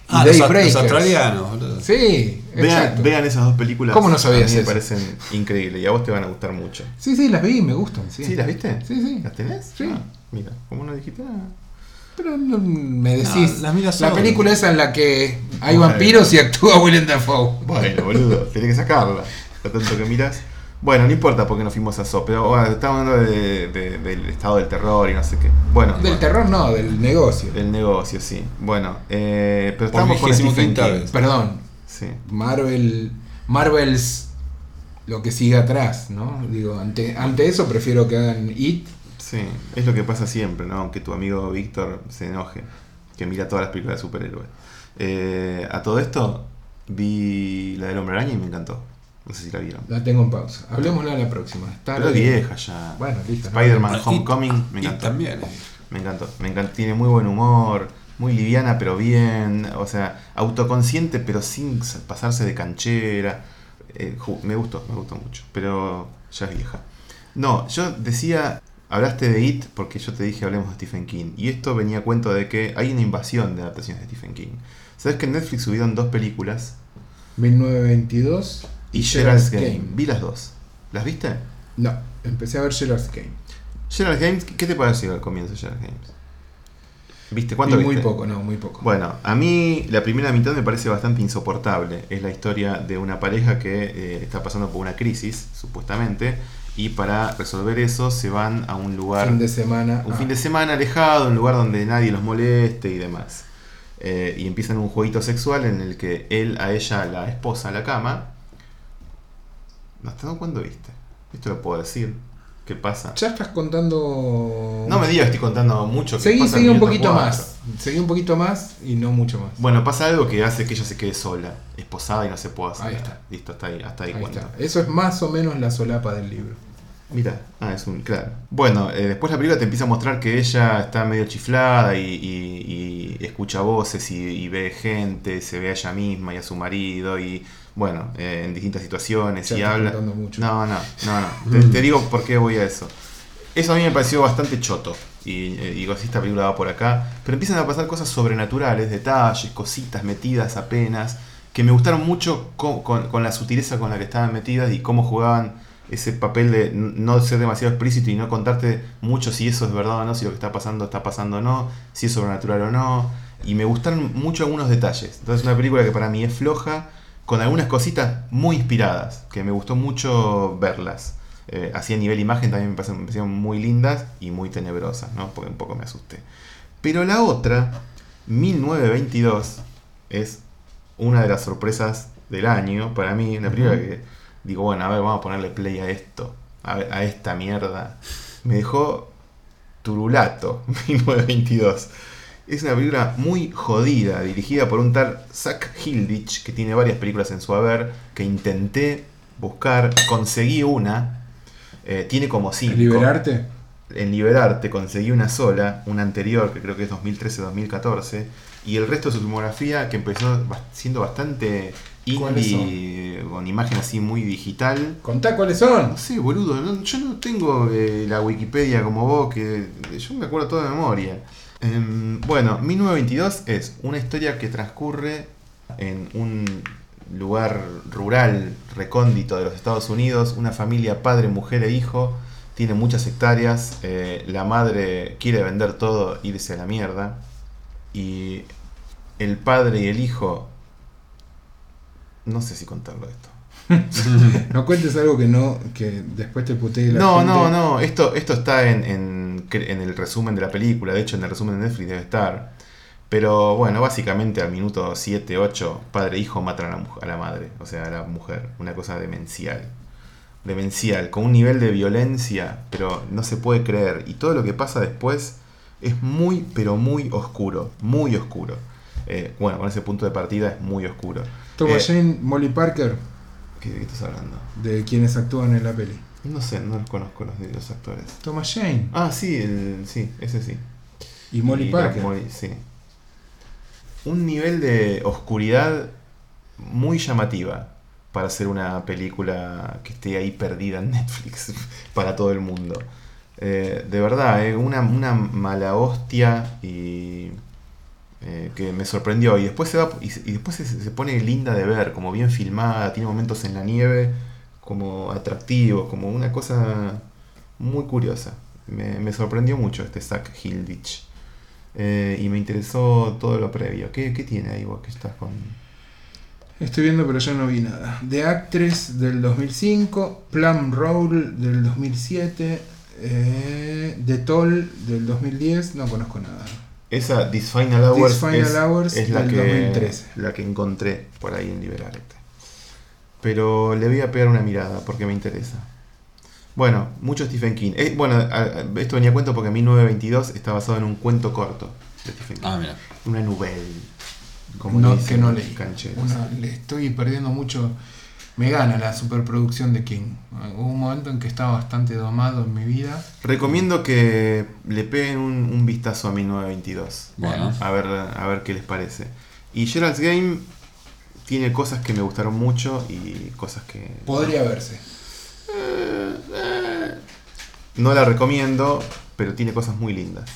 Ah, los, Daybreakers. los australianos, boludo. Sí, Vean, vean esas dos películas. ¿Cómo no sabías a mí me parecen increíbles y a vos te van a gustar mucho. Sí, sí, las vi, me gustan. Sí, ¿Sí, las viste? Sí, sí. ¿Las tenés? Sí. Ah, mira, ¿cómo no dijiste nada? Pero no, me decís. No, las miras la película esa en la que hay Bueno. vampiros y actúa Willem Dafoe. Bueno, boludo, tenés que sacarla. Lo tanto que miras. Bueno, no importa porque nos fuimos a SO, pero bueno, estamos hablando de- de- del estado del terror y no sé qué. Bueno, Del terror no, del negocio. del negocio, sí. Bueno, eh, pero Por estamos con vigésimo Stephen King. Perdón, Sí. Marvel. Marvel's lo que sigue atrás, ¿no? Digo, ante, ante eso prefiero que hagan It. Sí, es lo que pasa siempre, ¿no? Aunque tu amigo Víctor se enoje, que mira todas las películas de superhéroes. Eh, a todo esto, vi la del Hombre Araña y me encantó. No sé si la vieron. La tengo en pausa. Hablemosla la próxima. Está Pero es vieja ya. Bueno, listo. ¿no? Spider-Man y- Homecoming me y encantó. también. Me encantó, me encantó. Tiene muy buen humor, muy liviana pero bien. O sea, autoconsciente pero sin pasarse de canchera. Eh, me gustó, me gustó mucho. Pero ya es vieja. No, yo decía hablaste de It porque yo te dije hablemos de Stephen King. Y esto venía a cuento de que hay una invasión de adaptaciones de Stephen King. ¿Sabes que en Netflix subieron dos películas? 1922 Y Gerald's Game. Vi las dos. ¿Las viste? No, empecé a ver Gerald's Game. Gerald's Games, ¿qué te pareció al comienzo de Gerald's Games? ¿Viste Vi cuánto muy viste? poco, no, muy poco. Bueno, a mí la primera mitad me parece bastante insoportable. Es la historia de una pareja que eh, está pasando por una crisis, supuestamente, y para resolver eso se van a un lugar, fin de semana. un ah, fin de semana alejado, un lugar donde nadie los moleste y demás. Eh, y empiezan un jueguito sexual en el que él a ella la esposa a la cama. ¿Hasta cuándo viste? Esto lo puedo decir. ¿Qué pasa? Ya estás contando. No me digas que estoy contando mucho. que Seguí, pasa seguí un poquito cuatro. más. Seguí un poquito más y no mucho más. Bueno, pasa algo que hace que ella se quede sola, esposada y no se pueda hacer. Ahí está. Listo, hasta ahí, hasta ahí, Ahí cuento. está. Eso es más o menos la solapa del libro. Mira, ah, es un. Claro. Bueno, eh, después la película te empieza a mostrar que ella está medio chiflada y, y- y escucha voces y, y ve gente, se ve a ella misma y a su marido y. Bueno, eh, en distintas situaciones Ya y habla. mucho. No, no, no, no. Te, te digo por qué voy a eso. Eso a mí me pareció bastante choto. Y eh, digo, si esta película va por acá. Pero empiezan a pasar cosas sobrenaturales, detalles, cositas metidas apenas. Que me gustaron mucho con, con- con la sutileza con la que estaban metidas y cómo jugaban ese papel de no ser demasiado explícito y no contarte mucho si eso es verdad o no, si lo que está pasando está pasando o no, si es sobrenatural o no. Y me gustaron mucho algunos detalles. Entonces es una película que para mí es floja, con algunas cositas muy inspiradas, que me gustó mucho verlas. Eh, así a nivel imagen también me parecieron muy lindas y muy tenebrosas, ¿no? Porque un poco me asusté. Pero la otra, 1922, es una de las sorpresas del año para mí. La primera que digo, bueno, a ver, vamos a ponerle play a esto, a, ver, a esta mierda. Me dejó turulato, 1922. Es una película muy jodida, dirigida por un tal Zack Hilditch, que tiene varias películas en su haber, que intenté buscar, conseguí una, eh, tiene como cinco. ¿Liberarte? En Liberarte conseguí una sola, una anterior, que creo que es 2013-2014, y el resto de su filmografía, que empezó siendo bastante ¿Cuáles indie, con imagen así muy digital. Contá cuáles son. No sé, boludo, no- yo no tengo eh, la Wikipedia como vos, que yo me acuerdo todo de memoria. Em, bueno, 1922 es una historia que transcurre en un lugar rural, recóndito de los Estados Unidos, una familia padre, mujer e hijo, tiene muchas hectáreas, eh, la madre quiere vender todo, irse a la mierda, y el padre y el hijo, no sé si contarlo esto. No cuentes algo que no, que después te putee la No, gente. no, no, esto, esto está en, en, en el resumen de la película, de hecho en el resumen de Netflix debe estar. Pero bueno, básicamente al minuto 7, 8, padre e hijo matan a la, a la madre, o sea, a la mujer, una cosa demencial. Demencial, con un nivel de violencia, pero no se puede creer. Y todo lo que pasa después es muy, pero muy oscuro, muy oscuro. Eh, bueno, con ese punto de partida es muy oscuro. Thomas Eh, Jane, Molly Parker, ¿qué, ¿De qué estás hablando? de quienes actúan en la peli. No sé, no los conozco los, los actores. Thomas Jane Ah, sí, el, sí, ese sí. y Molly Y Parker. Molly, sí. Un nivel de oscuridad muy llamativa para hacer una película que esté ahí perdida en Netflix para todo el mundo. Eh, de verdad, eh, una, una mala hostia y eh, que me sorprendió. Y después se va y, y después se, se pone linda de ver, como bien filmada, tiene momentos en la nieve, como atractivos, como una cosa muy curiosa. Me, me sorprendió mucho este Zack Hilditch. Eh, y me interesó todo lo previo. ¿Qué, qué tiene ahí vos que estás con.? Estoy viendo, pero ya no vi nada. The Actress del 2005, Plum Roll del 2007, eh, The Toll del 2010. No conozco nada. Esa This Final Hours, This Final es, Hours es la, del que, 2013. la que encontré por ahí en Liberarte. Pero le voy a pegar una mirada porque me interesa. Bueno, mucho Stephen King. Eh, bueno, esto venía a cuento porque 1922 está basado en un cuento corto de Stephen King. Ah, mira. Una novela. Como No, le dicen que no leí. Una- le estoy perdiendo mucho. Me gana la superproducción de King. Hubo un momento en que estaba bastante domado en mi vida. Recomiendo que le peguen un, un vistazo a 1922. Bueno. A ver, a ver qué les parece. Y Gerald's Game tiene cosas que me gustaron mucho y cosas que. Podría verse. Eh, eh, No la recomiendo, pero tiene cosas muy lindas.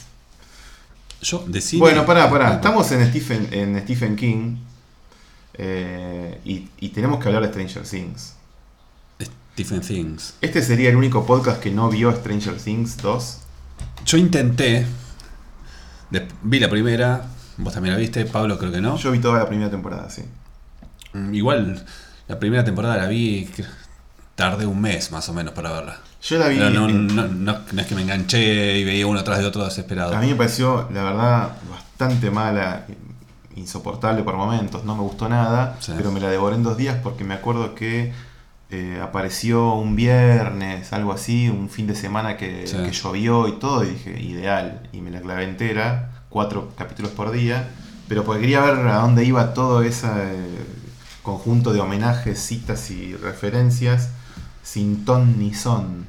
Yo de cine- Bueno, pará, pará. Estamos en Stephen, en Stephen King. eh, y, y tenemos que hablar de Stranger Things. Stephen Things. Este sería el único podcast que no vio Stranger Things 2. Yo intenté. de- vi la primera. Vos también la viste, Pablo creo que no. Yo vi toda la primera temporada, sí. Mm, Igual la primera temporada la vi. Tardé un mes más o menos para verla. Yo la vi. No, no, no- no es que me enganché y veía uno tras de otro desesperado. A mí me pareció, la verdad, bastante mala, insoportable por momentos. No me gustó nada, Sí. pero me la devoré en dos días porque me acuerdo que eh, apareció un viernes, algo así, un fin de semana que, Sí. que llovió y todo, y dije, ideal. Y me la clavé entera, cuatro capítulos por día, pero porque quería ver a dónde iba todo ese eh, conjunto de homenajes, citas y referencias sin ton ni son.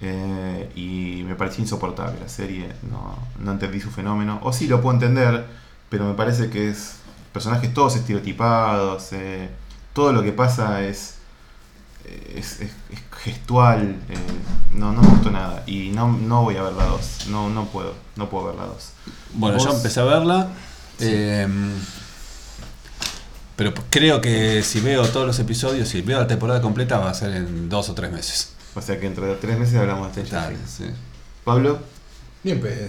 Eh, y me pareció insoportable la serie, no, no entendí su fenómeno. O sí lo puedo entender, pero me parece que es personajes todos estereotipados, eh, todo lo que pasa es, es, es- es gestual, eh, no, no me gustó nada. Y no, no voy a ver la 2, no, no puedo, no puedo ver la 2. Bueno, yo Vos- empecé a verla. eh, pero creo que si veo todos los episodios, si veo la temporada completa, va a ser en dos o tres meses. O sea que entre tres meses hablamos de Stranger Things. sí. Pablo, Bien pedo.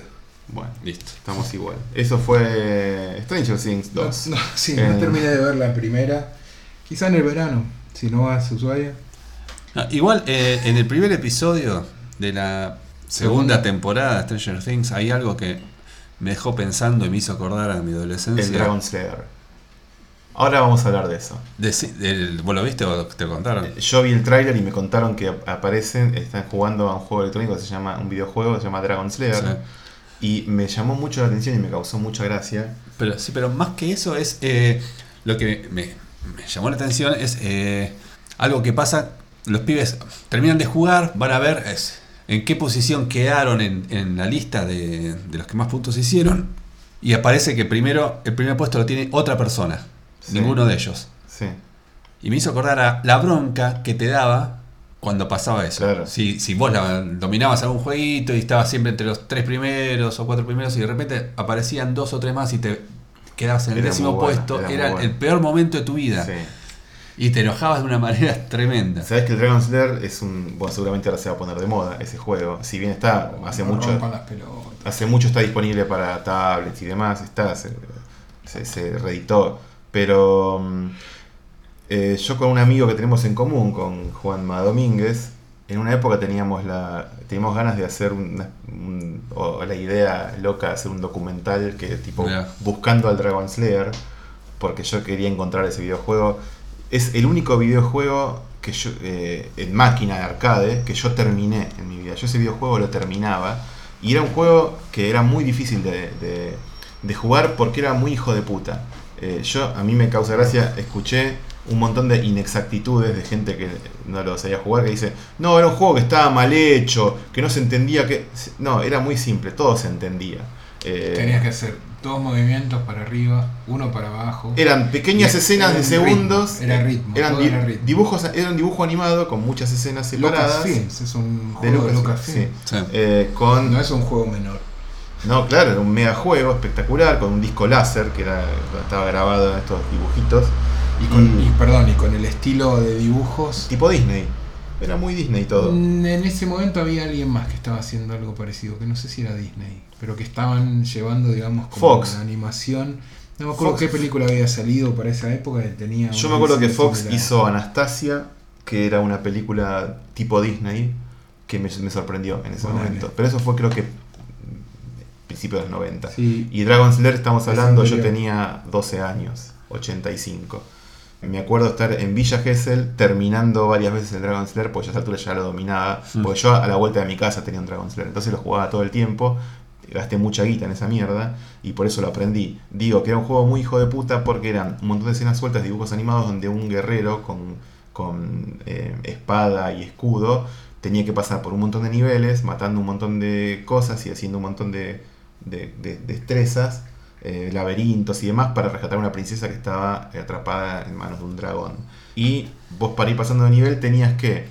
bueno, Listo. estamos igual. Eso fue Stranger Things No, 2. no, sí, Eh, no terminé de ver la primera. Quizá en el verano, si no vas a Ushuaia. Ah, igual, eh, en el primer episodio de la segunda Segunda. temporada de Stranger Things hay algo que me dejó pensando y me hizo acordar a mi adolescencia. El Dragon Slayer. Ahora vamos a hablar de eso. Del- ¿Vos lo viste o te contaron? Yo vi el tráiler y me contaron que aparecen, están jugando a un juego electrónico que se llama, un videojuego que se llama Dragon Slayer. Sí. Y me llamó mucho la atención y me causó mucha gracia. Pero sí, pero más que eso es eh, lo que me, me llamó la atención es eh, algo que pasa. Los pibes terminan de jugar, van a ver es, en qué posición quedaron en, en la lista de, de los que más puntos hicieron. Y aparece que primero el primer puesto lo tiene otra persona, Sí. ninguno de ellos. Sí. Y me hizo acordar a la bronca que te daba cuando pasaba eso. Claro. Si, si vos la, dominabas algún jueguito y estabas siempre entre los tres primeros o cuatro primeros y de repente aparecían dos o tres más y te quedabas en el Era décimo puesto, era el peor momento de tu vida. sí. Y te enojabas de una manera tremenda. Sabes que el Dragon Slayer es un. Bueno, seguramente ahora se va a poner de moda ese juego. Si bien está, hace No mucho. Hace mucho está disponible para tablets y demás, está, se, se, se reeditó. Pero mm, eh, yo con un amigo que tenemos en común, con Juanma Domínguez, en una época teníamos la teníamos ganas de hacer una, un- o la idea loca de hacer un documental que tipo buscando al Dragon Slayer, porque yo quería encontrar ese videojuego. Es el único videojuego que yo, eh, en máquina de arcade que yo terminé en mi vida. Yo ese videojuego lo terminaba y era un juego que era muy difícil de, de- de jugar porque era muy hijo de puta. Eh, yo, a mí me causa gracia, escuché un montón de inexactitudes de gente que no lo sabía jugar, que dice, no, era un juego que estaba mal hecho, que no se entendía que... No, era muy simple, todo se entendía. Eh, Tenías que hacer dos movimientos para arriba, uno para abajo. eran pequeñas Era- escenas era de ritmo, segundos. era ritmo, Eran todo di- era ritmo. dibujos, era un dibujo animado con muchas escenas separadas. Lucasfilms, es un De juego de Lucas. Sí. Eh, con No es un juego menor. No, claro, era un mega juego espectacular con un disco láser que era estaba grabado en estos dibujitos. Y con, Y- y, perdón, y con el estilo de dibujos. Tipo Disney. Era muy Disney todo. Mm, En ese momento había alguien más que estaba haciendo algo parecido, que no sé si era Disney, pero que estaban llevando, digamos, como Fox. la animación. No me acuerdo Fox. qué película había salido para esa época que tenía. Yo una me acuerdo que Fox similar. hizo Anastasia, que era una película tipo Disney, que me, me sorprendió en ese momento. Pero eso fue creo que principios de los 90. Sí, Y Dragon Slayer estamos Es hablando, yo tenía 12 años, 85. Me acuerdo estar en Villa Gesell terminando varias veces el Dragon Slayer, porque yo a esa altura ya lo dominaba. Mm. Porque yo a la vuelta de mi casa tenía un Dragon Slayer, entonces lo jugaba todo el tiempo. Gasté mucha guita en esa mierda y por eso lo aprendí. Digo que era un juego muy hijo de puta porque eran un montón de escenas sueltas, dibujos animados donde un guerrero con, con eh, espada y escudo tenía que pasar por un montón de niveles, matando un montón de cosas y haciendo un montón de, de, de- destrezas, eh, laberintos y demás para rescatar a una princesa que estaba atrapada en manos de un dragón. Y vos para ir pasando de nivel tenías que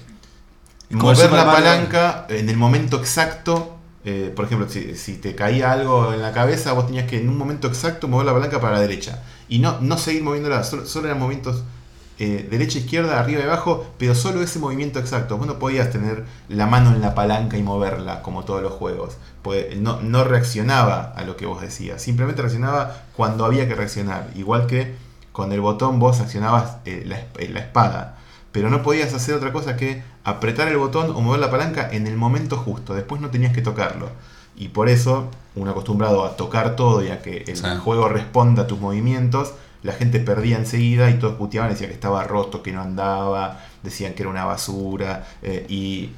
mover la palanca en el momento exacto. eh, por ejemplo, si, si te caía algo en la cabeza, vos tenías que en un momento exacto mover la palanca para la derecha. Y no, no seguir moviéndola, solo, solo eran movimientos eh, derecha, izquierda, arriba y abajo, pero solo ese movimiento exacto. Vos no podías tener la mano en la palanca y moverla como todos los juegos. Pues no, no reaccionaba a lo que vos decías, simplemente reaccionaba cuando había que reaccionar. Igual que con el botón vos accionabas eh, la, eh, la espada. Pero no podías hacer otra cosa que apretar el botón o mover la palanca en el momento justo. Después no tenías que tocarlo. Y por eso, uno acostumbrado a tocar todo y a que el Sí. juego responda a tus movimientos, la gente perdía enseguida y todos puteaban, decían que estaba roto, que no andaba, decían que era una basura. eh, y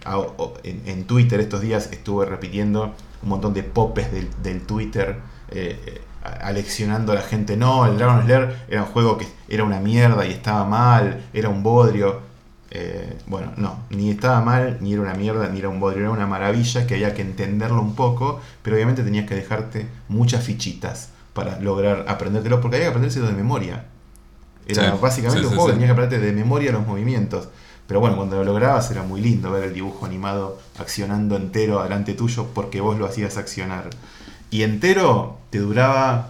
en, Twitter estos días estuve repitiendo un montón de popes del, Twitter. eh, aleccionando a la gente, no, el Dragon Slayer era un juego que era una mierda y estaba mal, era un bodrio. Eh, bueno, no, ni estaba mal, ni era una mierda, ni era un bodrio, era una maravilla que había que entenderlo un poco, pero obviamente tenías que dejarte muchas fichitas para lograr aprendértelo, porque había que aprendérselo de memoria. Era Sí, básicamente sí, un juego que tenías que aprenderte de memoria los movimientos. Pero bueno, cuando lo lograbas era muy lindo ver el dibujo animado accionando entero delante tuyo porque vos lo hacías accionar. Y entero te duraba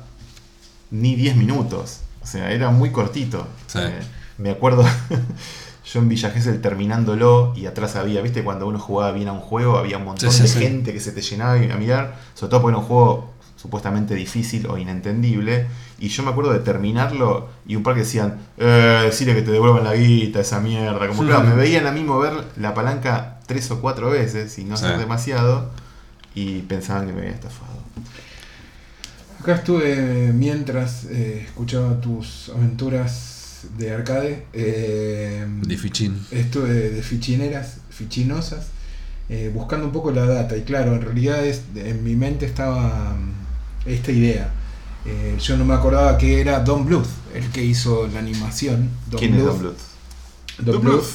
ni 10 minutos. O sea, era muy cortito. Sí. Eh, me acuerdo yo en Villa Gesell terminándolo y atrás había, ¿viste? Cuando uno jugaba bien a un juego, había un montón Sí, sí, de gente que se te llenaba a mirar, sobre todo porque era un juego supuestamente difícil o inentendible. Y yo me acuerdo de terminarlo y un par que decían, eh, decirle que te devuelvan la guita, esa mierda. Como claro, me veían a mí mover la palanca tres o cuatro veces y no Sí. hacer demasiado y pensaban que me había estafado. Acá estuve mientras eh, escuchaba tus aventuras de arcade. eh, De fichín. estuve de fichineras, fichinosas, eh, buscando un poco la data. Y claro, en realidad es, en mi mente estaba esta idea. Eh, yo no me acordaba que era Don Bluth el que hizo la animación. Don ¿Quién es Bluth. Don Bluth? Don Don Bluth, Bluth.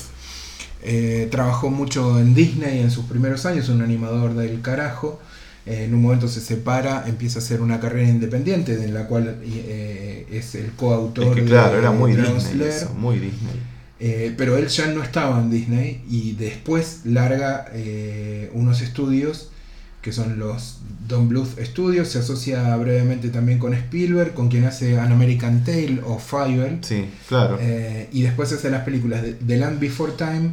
eh, trabajó mucho en Disney en sus primeros años, un animador del carajo. Eh, en un momento se separa, empieza a hacer una carrera independiente, en la cual eh, es el coautor Es que claro, de era muy Disney Slayer. eso, muy Disney. Eh, pero él ya no estaba en Disney y después larga eh, unos estudios que son los Don Bluth Studios, se asocia brevemente también con Spielberg, con quien hace An American Tale o Fievel, Sí, claro. eh, y después hace las películas de The Land Before Time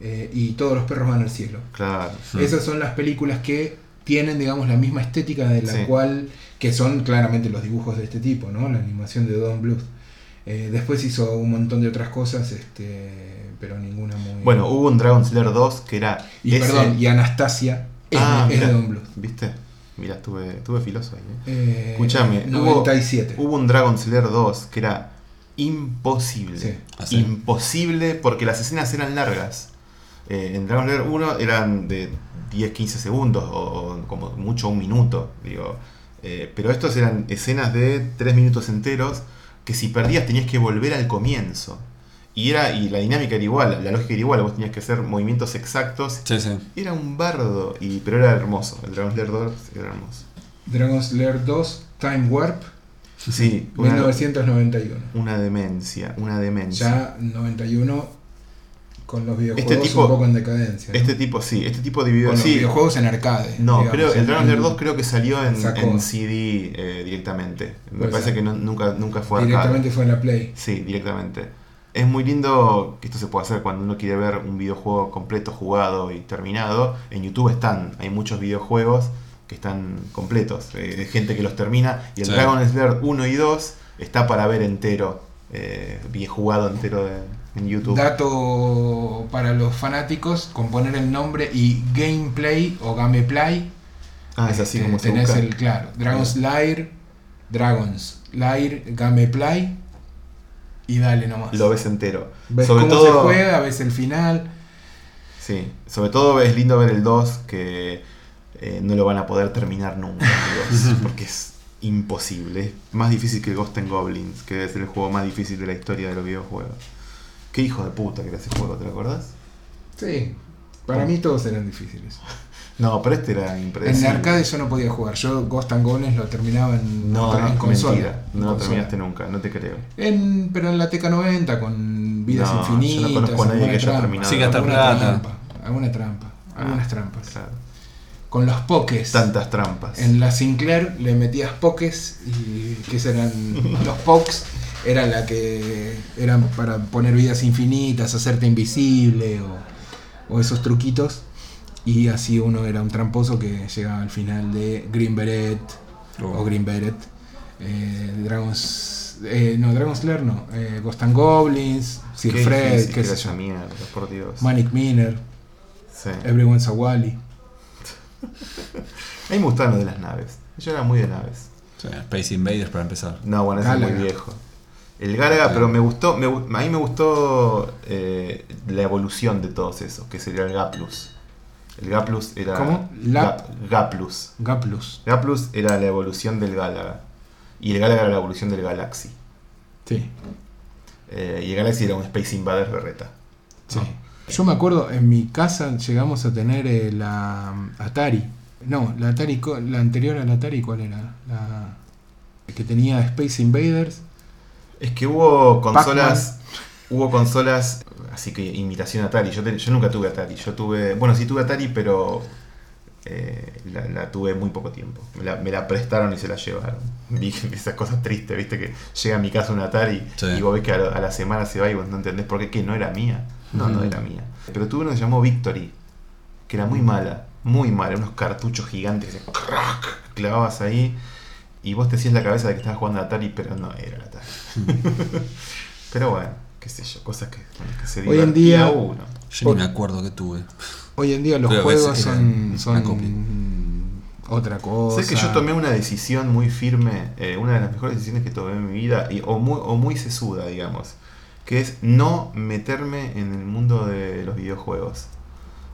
eh, y Todos los perros van al cielo. claro. Mm. Esas son las películas que tienen, digamos, la misma estética de la Sí. cual, que son claramente los dibujos de este tipo, ¿no? La animación de Don Bluth. Eh, después hizo un montón de otras cosas, este, pero ninguna muy... Bueno, hubo un Dragon Slayer 2 que era. y ese- perdón, y Anastasia es, Ah, es de mira. Don Bluth. ¿Viste? Mira, estuve, estuve filoso ahí. ¿eh? Eh, Escuchame, hubo- 97. Hubo un Dragon Slayer 2 que era imposible. Sí. ¿Ah, sí? Imposible porque las escenas eran largas. Eh, en Dragon Slayer 1 eran de 10-15 segundos o, o como mucho un minuto. Digo. Eh, pero estos eran escenas de 3 minutos enteros que si perdías tenías que volver al comienzo. Y, era, y la dinámica era igual, la lógica era igual, vos tenías que hacer movimientos exactos. Sí, sí. Era un bardo, y, pero era hermoso. El Dragon Slayer 2 era hermoso. Dragon Slayer 2, Time Warp, Sí, una, 1991. una demencia, una demencia. Ya 91 con los videojuegos Este tipo- un poco en decadencia. ¿no? Este tipo, sí, este tipo dividió. con los Sí, videojuegos en arcade. no, digamos, creo, el en- Dragon Slayer 2 creo que salió en, en CD eh, directamente. Me parece que no- nunca, nunca fue arcade. Directamente fue en la Play. Sí, directamente. Es muy lindo que esto se pueda hacer cuando uno quiere ver un videojuego completo, jugado y terminado. En YouTube están, hay muchos videojuegos que están completos, eh, de gente que los termina. Y el Sí. Dragon Slayer 1 y 2 está para ver entero, eh, bien jugado entero de- en YouTube. Dato para los fanáticos, con poner el nombre y gameplay o gameplay. ah, es así este, como se tenés busca. el, claro, Dragon Slayer, Dragons Slayer, gameplay y dale nomás. Lo ves entero. Ves sobre cómo todo, se juega, ves el final. Sí, sobre todo es lindo ver el 2 que eh, no lo van a poder terminar nunca, el 2, porque es imposible. Es más difícil que Ghost and Goblins, que debe ser el juego más difícil de la historia de los videojuegos. Qué hijo de puta que era ese juego, ¿te lo acordás? Sí, para ¿Cómo? mí todos eran difíciles. No, pero este era En impredecible. arcade yo no podía jugar. Yo Ghost and Goblins lo terminaba en, No, en no, consola. mentira. en No lo terminaste nunca, no te creo. En, pero en la TK90 con vidas No, yo no infinitas. conozco a nadie que haya trampa. terminado. Sí, gastar alguna plata. trampa. alguna trampa, algunas Ah, trampas. Claro. Con los pokés. Tantas trampas. En la Sinclair le metías pokés y que eran los pokes eran la que eran para poner vidas infinitas, hacerte invisible o, o esos truquitos y así uno era un tramposo que llegaba al final de Green Beret Oh. o Green Beret, eh, Dragons, eh, no Dragon's Lair no, eh, Ghost and Goblins, Sir Qué Fred, difícil qué que sé era esa yo, mierda, por Dios. Manic Miner, Sí. Everyone's a Wally. A mí me gustaban los de las naves. Yo era muy de naves. Space Invaders para empezar. No, bueno, ese es muy viejo. El Galaga, pero me gustó, me a mí me gustó eh, la evolución de todos esos, que sería el Gaplus. El Gaplus era... ¿Cómo? La- Ga- Gaplus. Gaplus. Gaplus era la evolución del Galaga. Y el Galaga era la evolución del Galaxy. Sí. Eh, y el Galaxy era un Space Invaders berreta. Sí. Yo me acuerdo, en mi casa llegamos a tener eh, la mm, Atari. No, la Atari, la anterior a la Atari, ¿cuál era? La que tenía Space Invaders. Es que hubo consolas. Hubo consolas. Así que imitación Atari. Yo, te- yo nunca tuve Atari. Yo tuve. Bueno, sí tuve Atari, pero. eh, la, la tuve muy poco tiempo. Me la, me la prestaron y se la llevaron. Vi esas cosas tristes, viste, que llega a mi casa un Atari Sí. y vos ves que a, la- a la semana se va y vos no entendés por qué, que no era mía. No, no era mía. Pero tuve uno que se llamó Victory, que era muy mala, muy mala, unos cartuchos gigantes que se crack, clavabas ahí y vos te hacías la cabeza de que estabas jugando a Atari, pero no era el Atari. pero bueno, qué sé yo, cosas que, que se Hoy en día- uno. Yo ni me acuerdo que tuve. Hoy en día los juegos son, otra cosa. Sé que yo tomé una decisión muy firme, eh, una de las mejores decisiones que tomé en mi vida, y, o, muy, o muy sesuda, digamos, que es no meterme en el mundo de los videojuegos.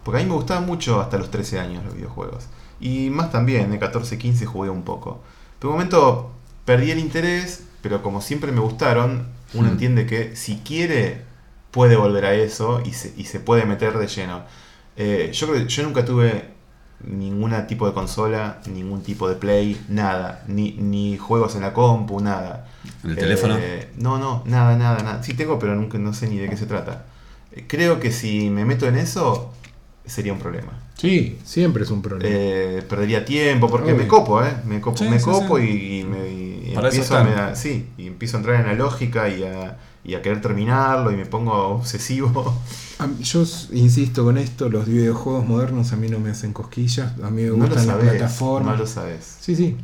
Porque a mí me gustaban mucho hasta los 13 años los videojuegos. Y más también, de 14, 15 jugué un poco. Pero un momento perdí el interés, pero como siempre me gustaron, uno Hmm. entiende que si quiere puede volver a eso y se, y se puede meter de lleno. Eh, yo creo que yo nunca tuve ningún tipo de consola, ningún tipo de play, nada, ni, ni juegos en la compu, nada. ¿En el Eh, teléfono? No, no, nada, nada, nada. Sí tengo, pero nunca no sé ni de qué se trata. Eh, Creo que si me meto en eso sería un problema. Sí, siempre es un problema. Eh, perdería tiempo porque Obvio. me copo, ¿eh? Me copo, Sí, me sí, copo sí. Y, y me y Para eso empiezo, a, sí, y empiezo a entrar en la lógica y a, y a querer terminarlo y me pongo obsesivo. A yo insisto con esto, los videojuegos modernos a mí no me hacen cosquillas, a mí me No gustan las plataformas. no lo sabes. Sí, sí,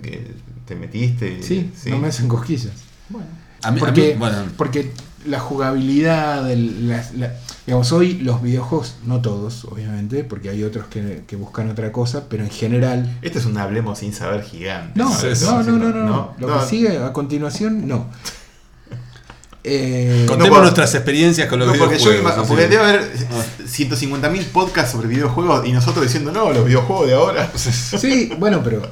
que te metiste y, sí, no me hacen cosquillas. Bueno. A mí, a porque, mí, bueno, porque la jugabilidad, el- la- la- digamos, hoy los videojuegos, no todos, obviamente, porque hay otros que, que buscan otra cosa, pero en general... Este es un hablemos sin saber gigante. No, Sí, sí, no, sí, no, no, no, no, Lo no. que sigue a continuación, no. Eh, contemos nuestras experiencias con los No, porque yo videojuegos. así. porque debe haber 150.000 podcasts sobre videojuegos y nosotros diciendo no, los videojuegos de ahora. sí, bueno, pero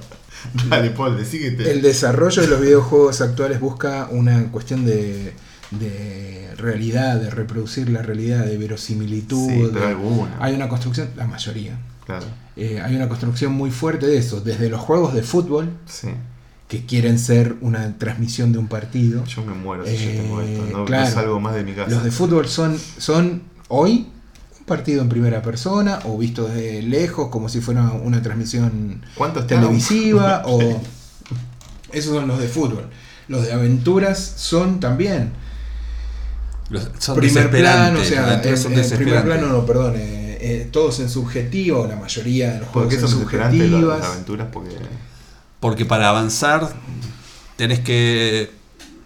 Dale, Paul, decí que te- el desarrollo de los videojuegos actuales busca una cuestión de, de realidad, de reproducir la realidad, de verosimilitud. Sí, pero de- alguna. hay una construcción, la mayoría. Claro, Eh, hay una construcción muy fuerte de eso, desde los juegos de fútbol, sí. que quieren ser una transmisión de un partido. Yo me muero si yo Eh, tengo esto. No, no claro. salgo más de mi casa. Los de fútbol son, son hoy un partido en primera persona o visto desde lejos como si fuera una transmisión televisiva o esos son los de fútbol. Los de aventuras son también Los- son primer plano, o sea, las aventuras son en- en primer plano no, perdón, eh, eh, todos en subjetivo, la mayoría de los ¿Por juegos son las, subjetivas. las aventuras? Porque Porque para avanzar tenés que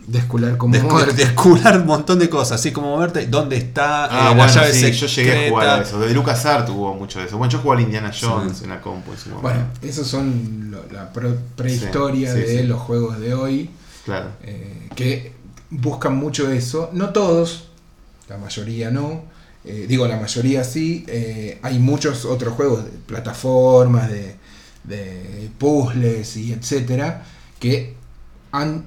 Descular como descu- descubrir un montón de cosas, así como moverte, dónde está Ah, eh, bueno, la llave sí, secreta. yo llegué a jugar a eso. De Lucas Art hubo mucho de eso. Bueno, yo jugué al Indiana Jones Sí. en la compu en su momento. Bueno, esos son lo- la pro- prehistoria Sí, sí, de sí. los juegos de hoy. Claro. eh, que buscan mucho eso. No todos, la mayoría no. Eh, digo, la mayoría sí. eh, hay muchos otros juegos de plataformas, de, de puzzles y etcétera, que han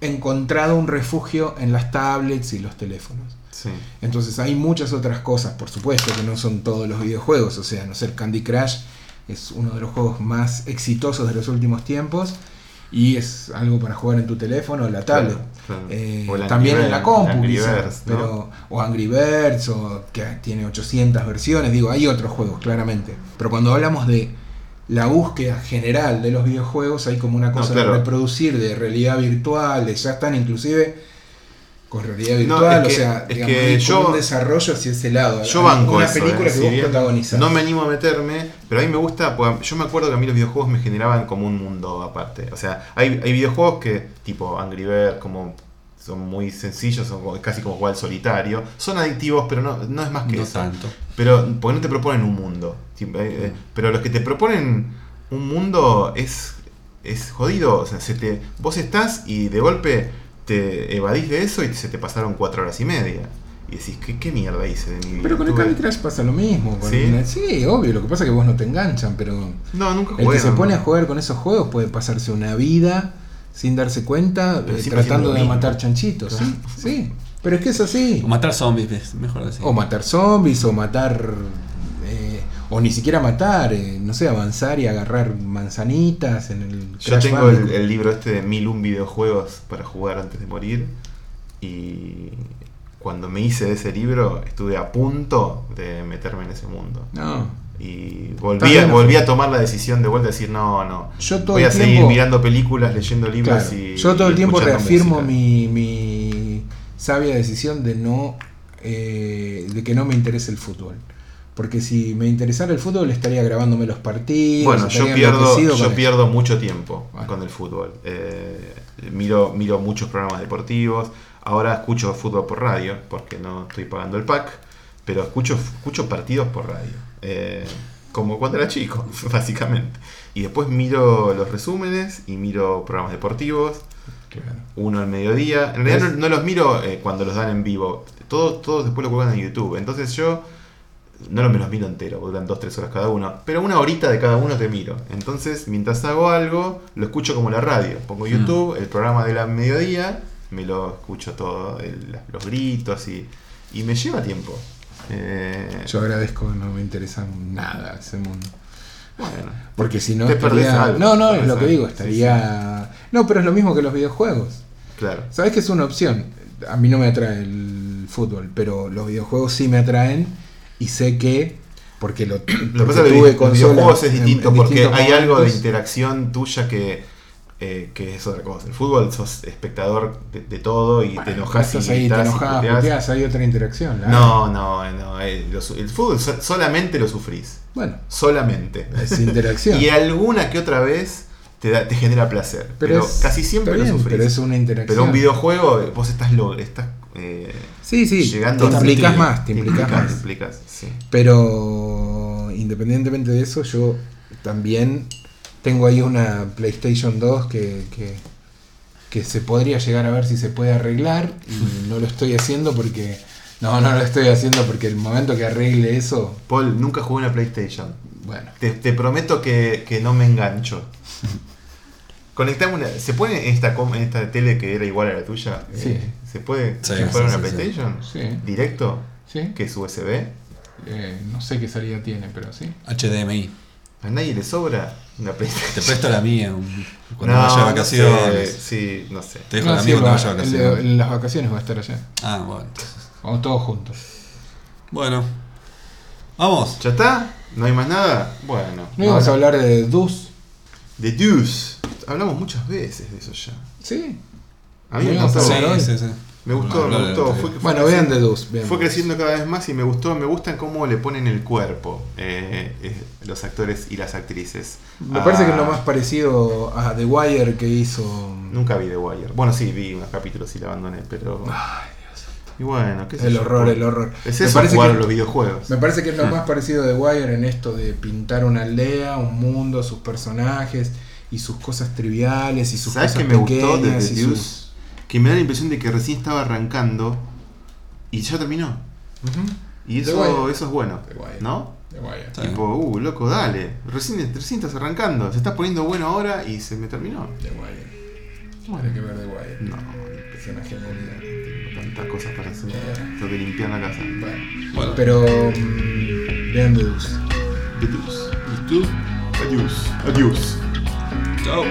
encontrado un refugio en las tablets y los teléfonos. Sí. Entonces hay muchas otras cosas, por supuesto, que no son todos los videojuegos. O sea, no ser Candy Crush es uno de los juegos más exitosos de los últimos tiempos. Y es algo para jugar en tu teléfono o la tablet. Claro, claro. Eh, O también Angry en la compu, Angry quizá, Birds, ¿no? pero, o Angry Birds, o que tiene 800 versiones, digo, hay otros juegos, claramente. Pero cuando hablamos de la búsqueda general de los videojuegos, hay como una cosa claro. de reproducir, de realidad virtual, de ya están inclusive con realidad No, virtual, es o que- sea, es que yo- un desarrollo hacia ese lado. Yo banco una eso, película eh, que si vos protagonizás. No me animo a meterme, pero a mí me gusta, pues, yo me acuerdo que a mí los videojuegos me generaban como un mundo aparte. O sea, hay, hay videojuegos que, tipo Angry Birds, como son muy sencillos, son casi como jugar al solitario. Son adictivos, pero no, no es más que No eso. tanto. Pero porque no te proponen un mundo. Eh, eh, Pero los que te proponen un mundo es, es jodido. O sea, se te, vos estás y de golpe te evadís de eso y se te pasaron cuatro horas y media. Y decís, ¿qué, qué mierda hice de mi vida? Pero con el Candy Crush pasa lo mismo. con- ¿Sí? ¿Sí? obvio, lo que pasa es que vos no te enganchan, pero No, nunca el jugué. que se no. pone a jugar con esos juegos puede pasarse una vida sin darse cuenta, eh, tratando de mismo. matar chanchitos. Sí, sí. Pero es que es así. O matar zombies, mejor así. O matar zombies, o matar. O ni siquiera matar, eh, no sé, avanzar y agarrar manzanitas en el. Yo Crash tengo el, libro este de mil un videojuegos para jugar antes de morir. Y cuando me hice de ese libro, estuve a punto de meterme en ese mundo. No. Y volví bien, a, volví a tomar la decisión de vuelta de decir, no, no. Yo todo Voy a seguir tiempo- mirando películas, leyendo libros Claro, y. yo todo el tiempo reafirmo mi, mi sabia decisión de no eh, de que no me interese el fútbol. Porque si me interesara el fútbol estaría grabándome los partidos. Bueno, yo pierdo, yo pierdo mucho tiempo Bueno. con el fútbol. Eh, miro, miro muchos programas deportivos. Ahora escucho fútbol por radio, porque no estoy pagando el pack. Pero escucho, escucho partidos por radio. Eh, como cuando era chico, básicamente. Y después miro los resúmenes y miro programas deportivos. Claro. Uno al mediodía. En realidad no, no los miro eh, cuando los dan en vivo. Todos, todos después lo cuelgan en YouTube. Entonces yo no lo- me los miro entero, porque duran 2-3 horas cada uno. Pero una horita de cada uno te miro. Entonces, mientras hago algo, lo escucho como la radio. Pongo YouTube, el programa de la mediodía, me lo escucho todo, el- los gritos y, y me lleva tiempo. Eh, Yo agradezco, no me interesa nada ese mundo. bueno, Porque si no Te perdés estaría- algo, No, no, es lo que algo, digo, sí, estaría. No, pero es lo mismo que los videojuegos. claro. ¿Sabes que es una opción? A mí no me atrae el fútbol, pero los videojuegos sí me atraen y sé que porque lo, Lo que pasa es que tuve los consolas videojuegos es distinto en porque hay algo de interacción tuya que, eh, que es otra cosa. El fútbol sos espectador de, de todo y te enojas y ahí, te gritás y enojas, puteás. hay otra interacción. la- No, no, no. eh, el fútbol so- solamente lo sufrís. Bueno, Solamente. es interacción. y alguna que otra vez te, da- te genera placer. Pero, es- casi siempre lo sufrís. Pero es una interacción. Pero un videojuego, eh, vos estás, lo, estás eh, Sí, sí, llegando te implicas más, te implicas más. implicás, sí. Pero independientemente de eso, yo también tengo ahí una PlayStation 2 que, que, que se podría llegar a ver si se puede arreglar y no lo estoy haciendo porque... No, no lo estoy haciendo porque el momento que arregle eso, Paul, nunca jugué una PlayStation. bueno. Te, te prometo que, que no me engancho. Conectame una. ¿Se puede en esta, en esta tele que era igual a la tuya? Sí. eh, ¿Se puede Sí, enchufar sí, una sí, sí. PlayStation? Sí. ¿Directo? ¿Sí? ¿Que es USB? Eh, no sé qué salida tiene, pero sí. HDMI. ¿A nadie le sobra una Te PlayStation? presto la mía un- cuando No, vaya no vacaciones. sé, sí, no sé. Te dejo No, la sí, mía cuando va- vaya en, vacaciones. en las vacaciones va a estar allá. Ah, bueno. Vamos todos juntos. Bueno. Vamos. ¿Ya está? ¿No hay más nada? Bueno. ¿No íbamos a hablar de Dus? De Deuce. Hablamos muchas veces de eso ya. Sí. A mí me a sí. Me gustó, me gustó. de- Fue, fue Bueno, vean creciendo- de Dus. vean Fue creciendo cada vez más y me gustó, me gustan cómo le ponen el cuerpo eh, eh, los actores y las actrices. Me Ah, parece que es lo más parecido a The Wire que hizo. Nunca vi The Wire. Bueno, sí, vi unos capítulos y la abandoné, pero. Y bueno, qué sé El horror, el horror. Es Me eso parece jugar que- los videojuegos. Me parece que es lo Mm. más parecido a The Wire en esto de pintar una aldea, un mundo, sus personajes y sus cosas triviales y sus ¿Sabes cosas qué me gustó de pequeñas The y Deuce? Que me da la impresión de que recién estaba arrancando y ya terminó. Y The eso, eso es bueno. The. ¿No? The. Sí. Tipo, uh, loco, dale. Recién, recién estás arrancando. Se está poniendo bueno ahora y se me terminó. The Wire. Hay que ver The Wire. No, Es una genialidad. tantas cosas para hacer. Tengo que limpiar la casa. Bueno. Bueno. Pero. mm, vean The. ¿Y tú? Adiós. Adiós. Chao.